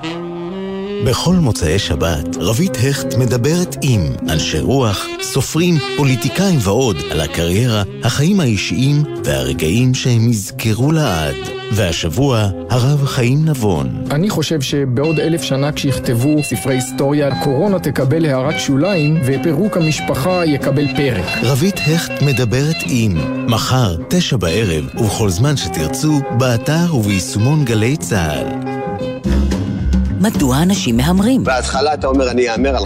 בכל מוצאי שבת, רבית הכט מדברת עם אנשי רוח, סופרים, פוליטיקאים ועוד על הקריירה, החיים האישיים והרגעים שהם יזכרו לעד. והשבוע, הרב חיים נבון. אני חושב שבעוד אלף שנה כשיכתבו ספרי היסטוריה, קורונה תקבל הערת שוליים ופירוק המשפחה יקבל פרק. רבית הכט מדברת עם, מחר, תשע בערב, ובכל זמן שתרצו, באתר וביישומון גלי צה"ל. מדוע אנשים מהמרים? בהתחלה אתה אומר, אני אאמר על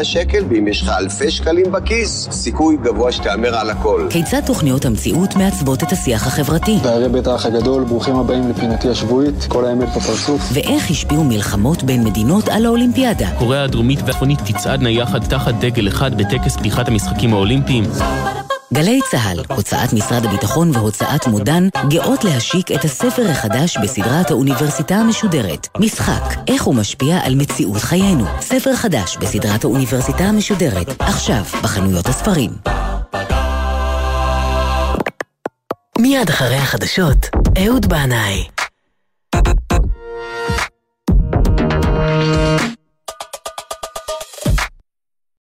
50-100 שקל, ואם יש לך אלפי שקלים בכיס, סיכוי גבוה שתהמר על הכל. כיצד תוכניות המציאות מעצבות את השיח החברתי? בערי בית האח הגדול, ברוכים הבאים לפינתי השבועית, כל האמת בפרצוף. ואיך השפיעו מלחמות בין מדינות על האולימפיאדה? קוריאה הדרומית והצפונית תצעדנה יחד תחת דגל אחד בטקס פתיחת המשחקים האולימפיים. גלי צה"ל, הוצאת משרד הביטחון והוצאת מודן, גאות להשיק את הספר החדש בסדרת האוניברסיטה המשודרת. משחק, איך הוא משפיע על מציאות חיינו. ספר חדש בסדרת האוניברסיטה המשודרת, עכשיו בחנויות הספרים. מיד אחרי החדשות, אהוד בנאי.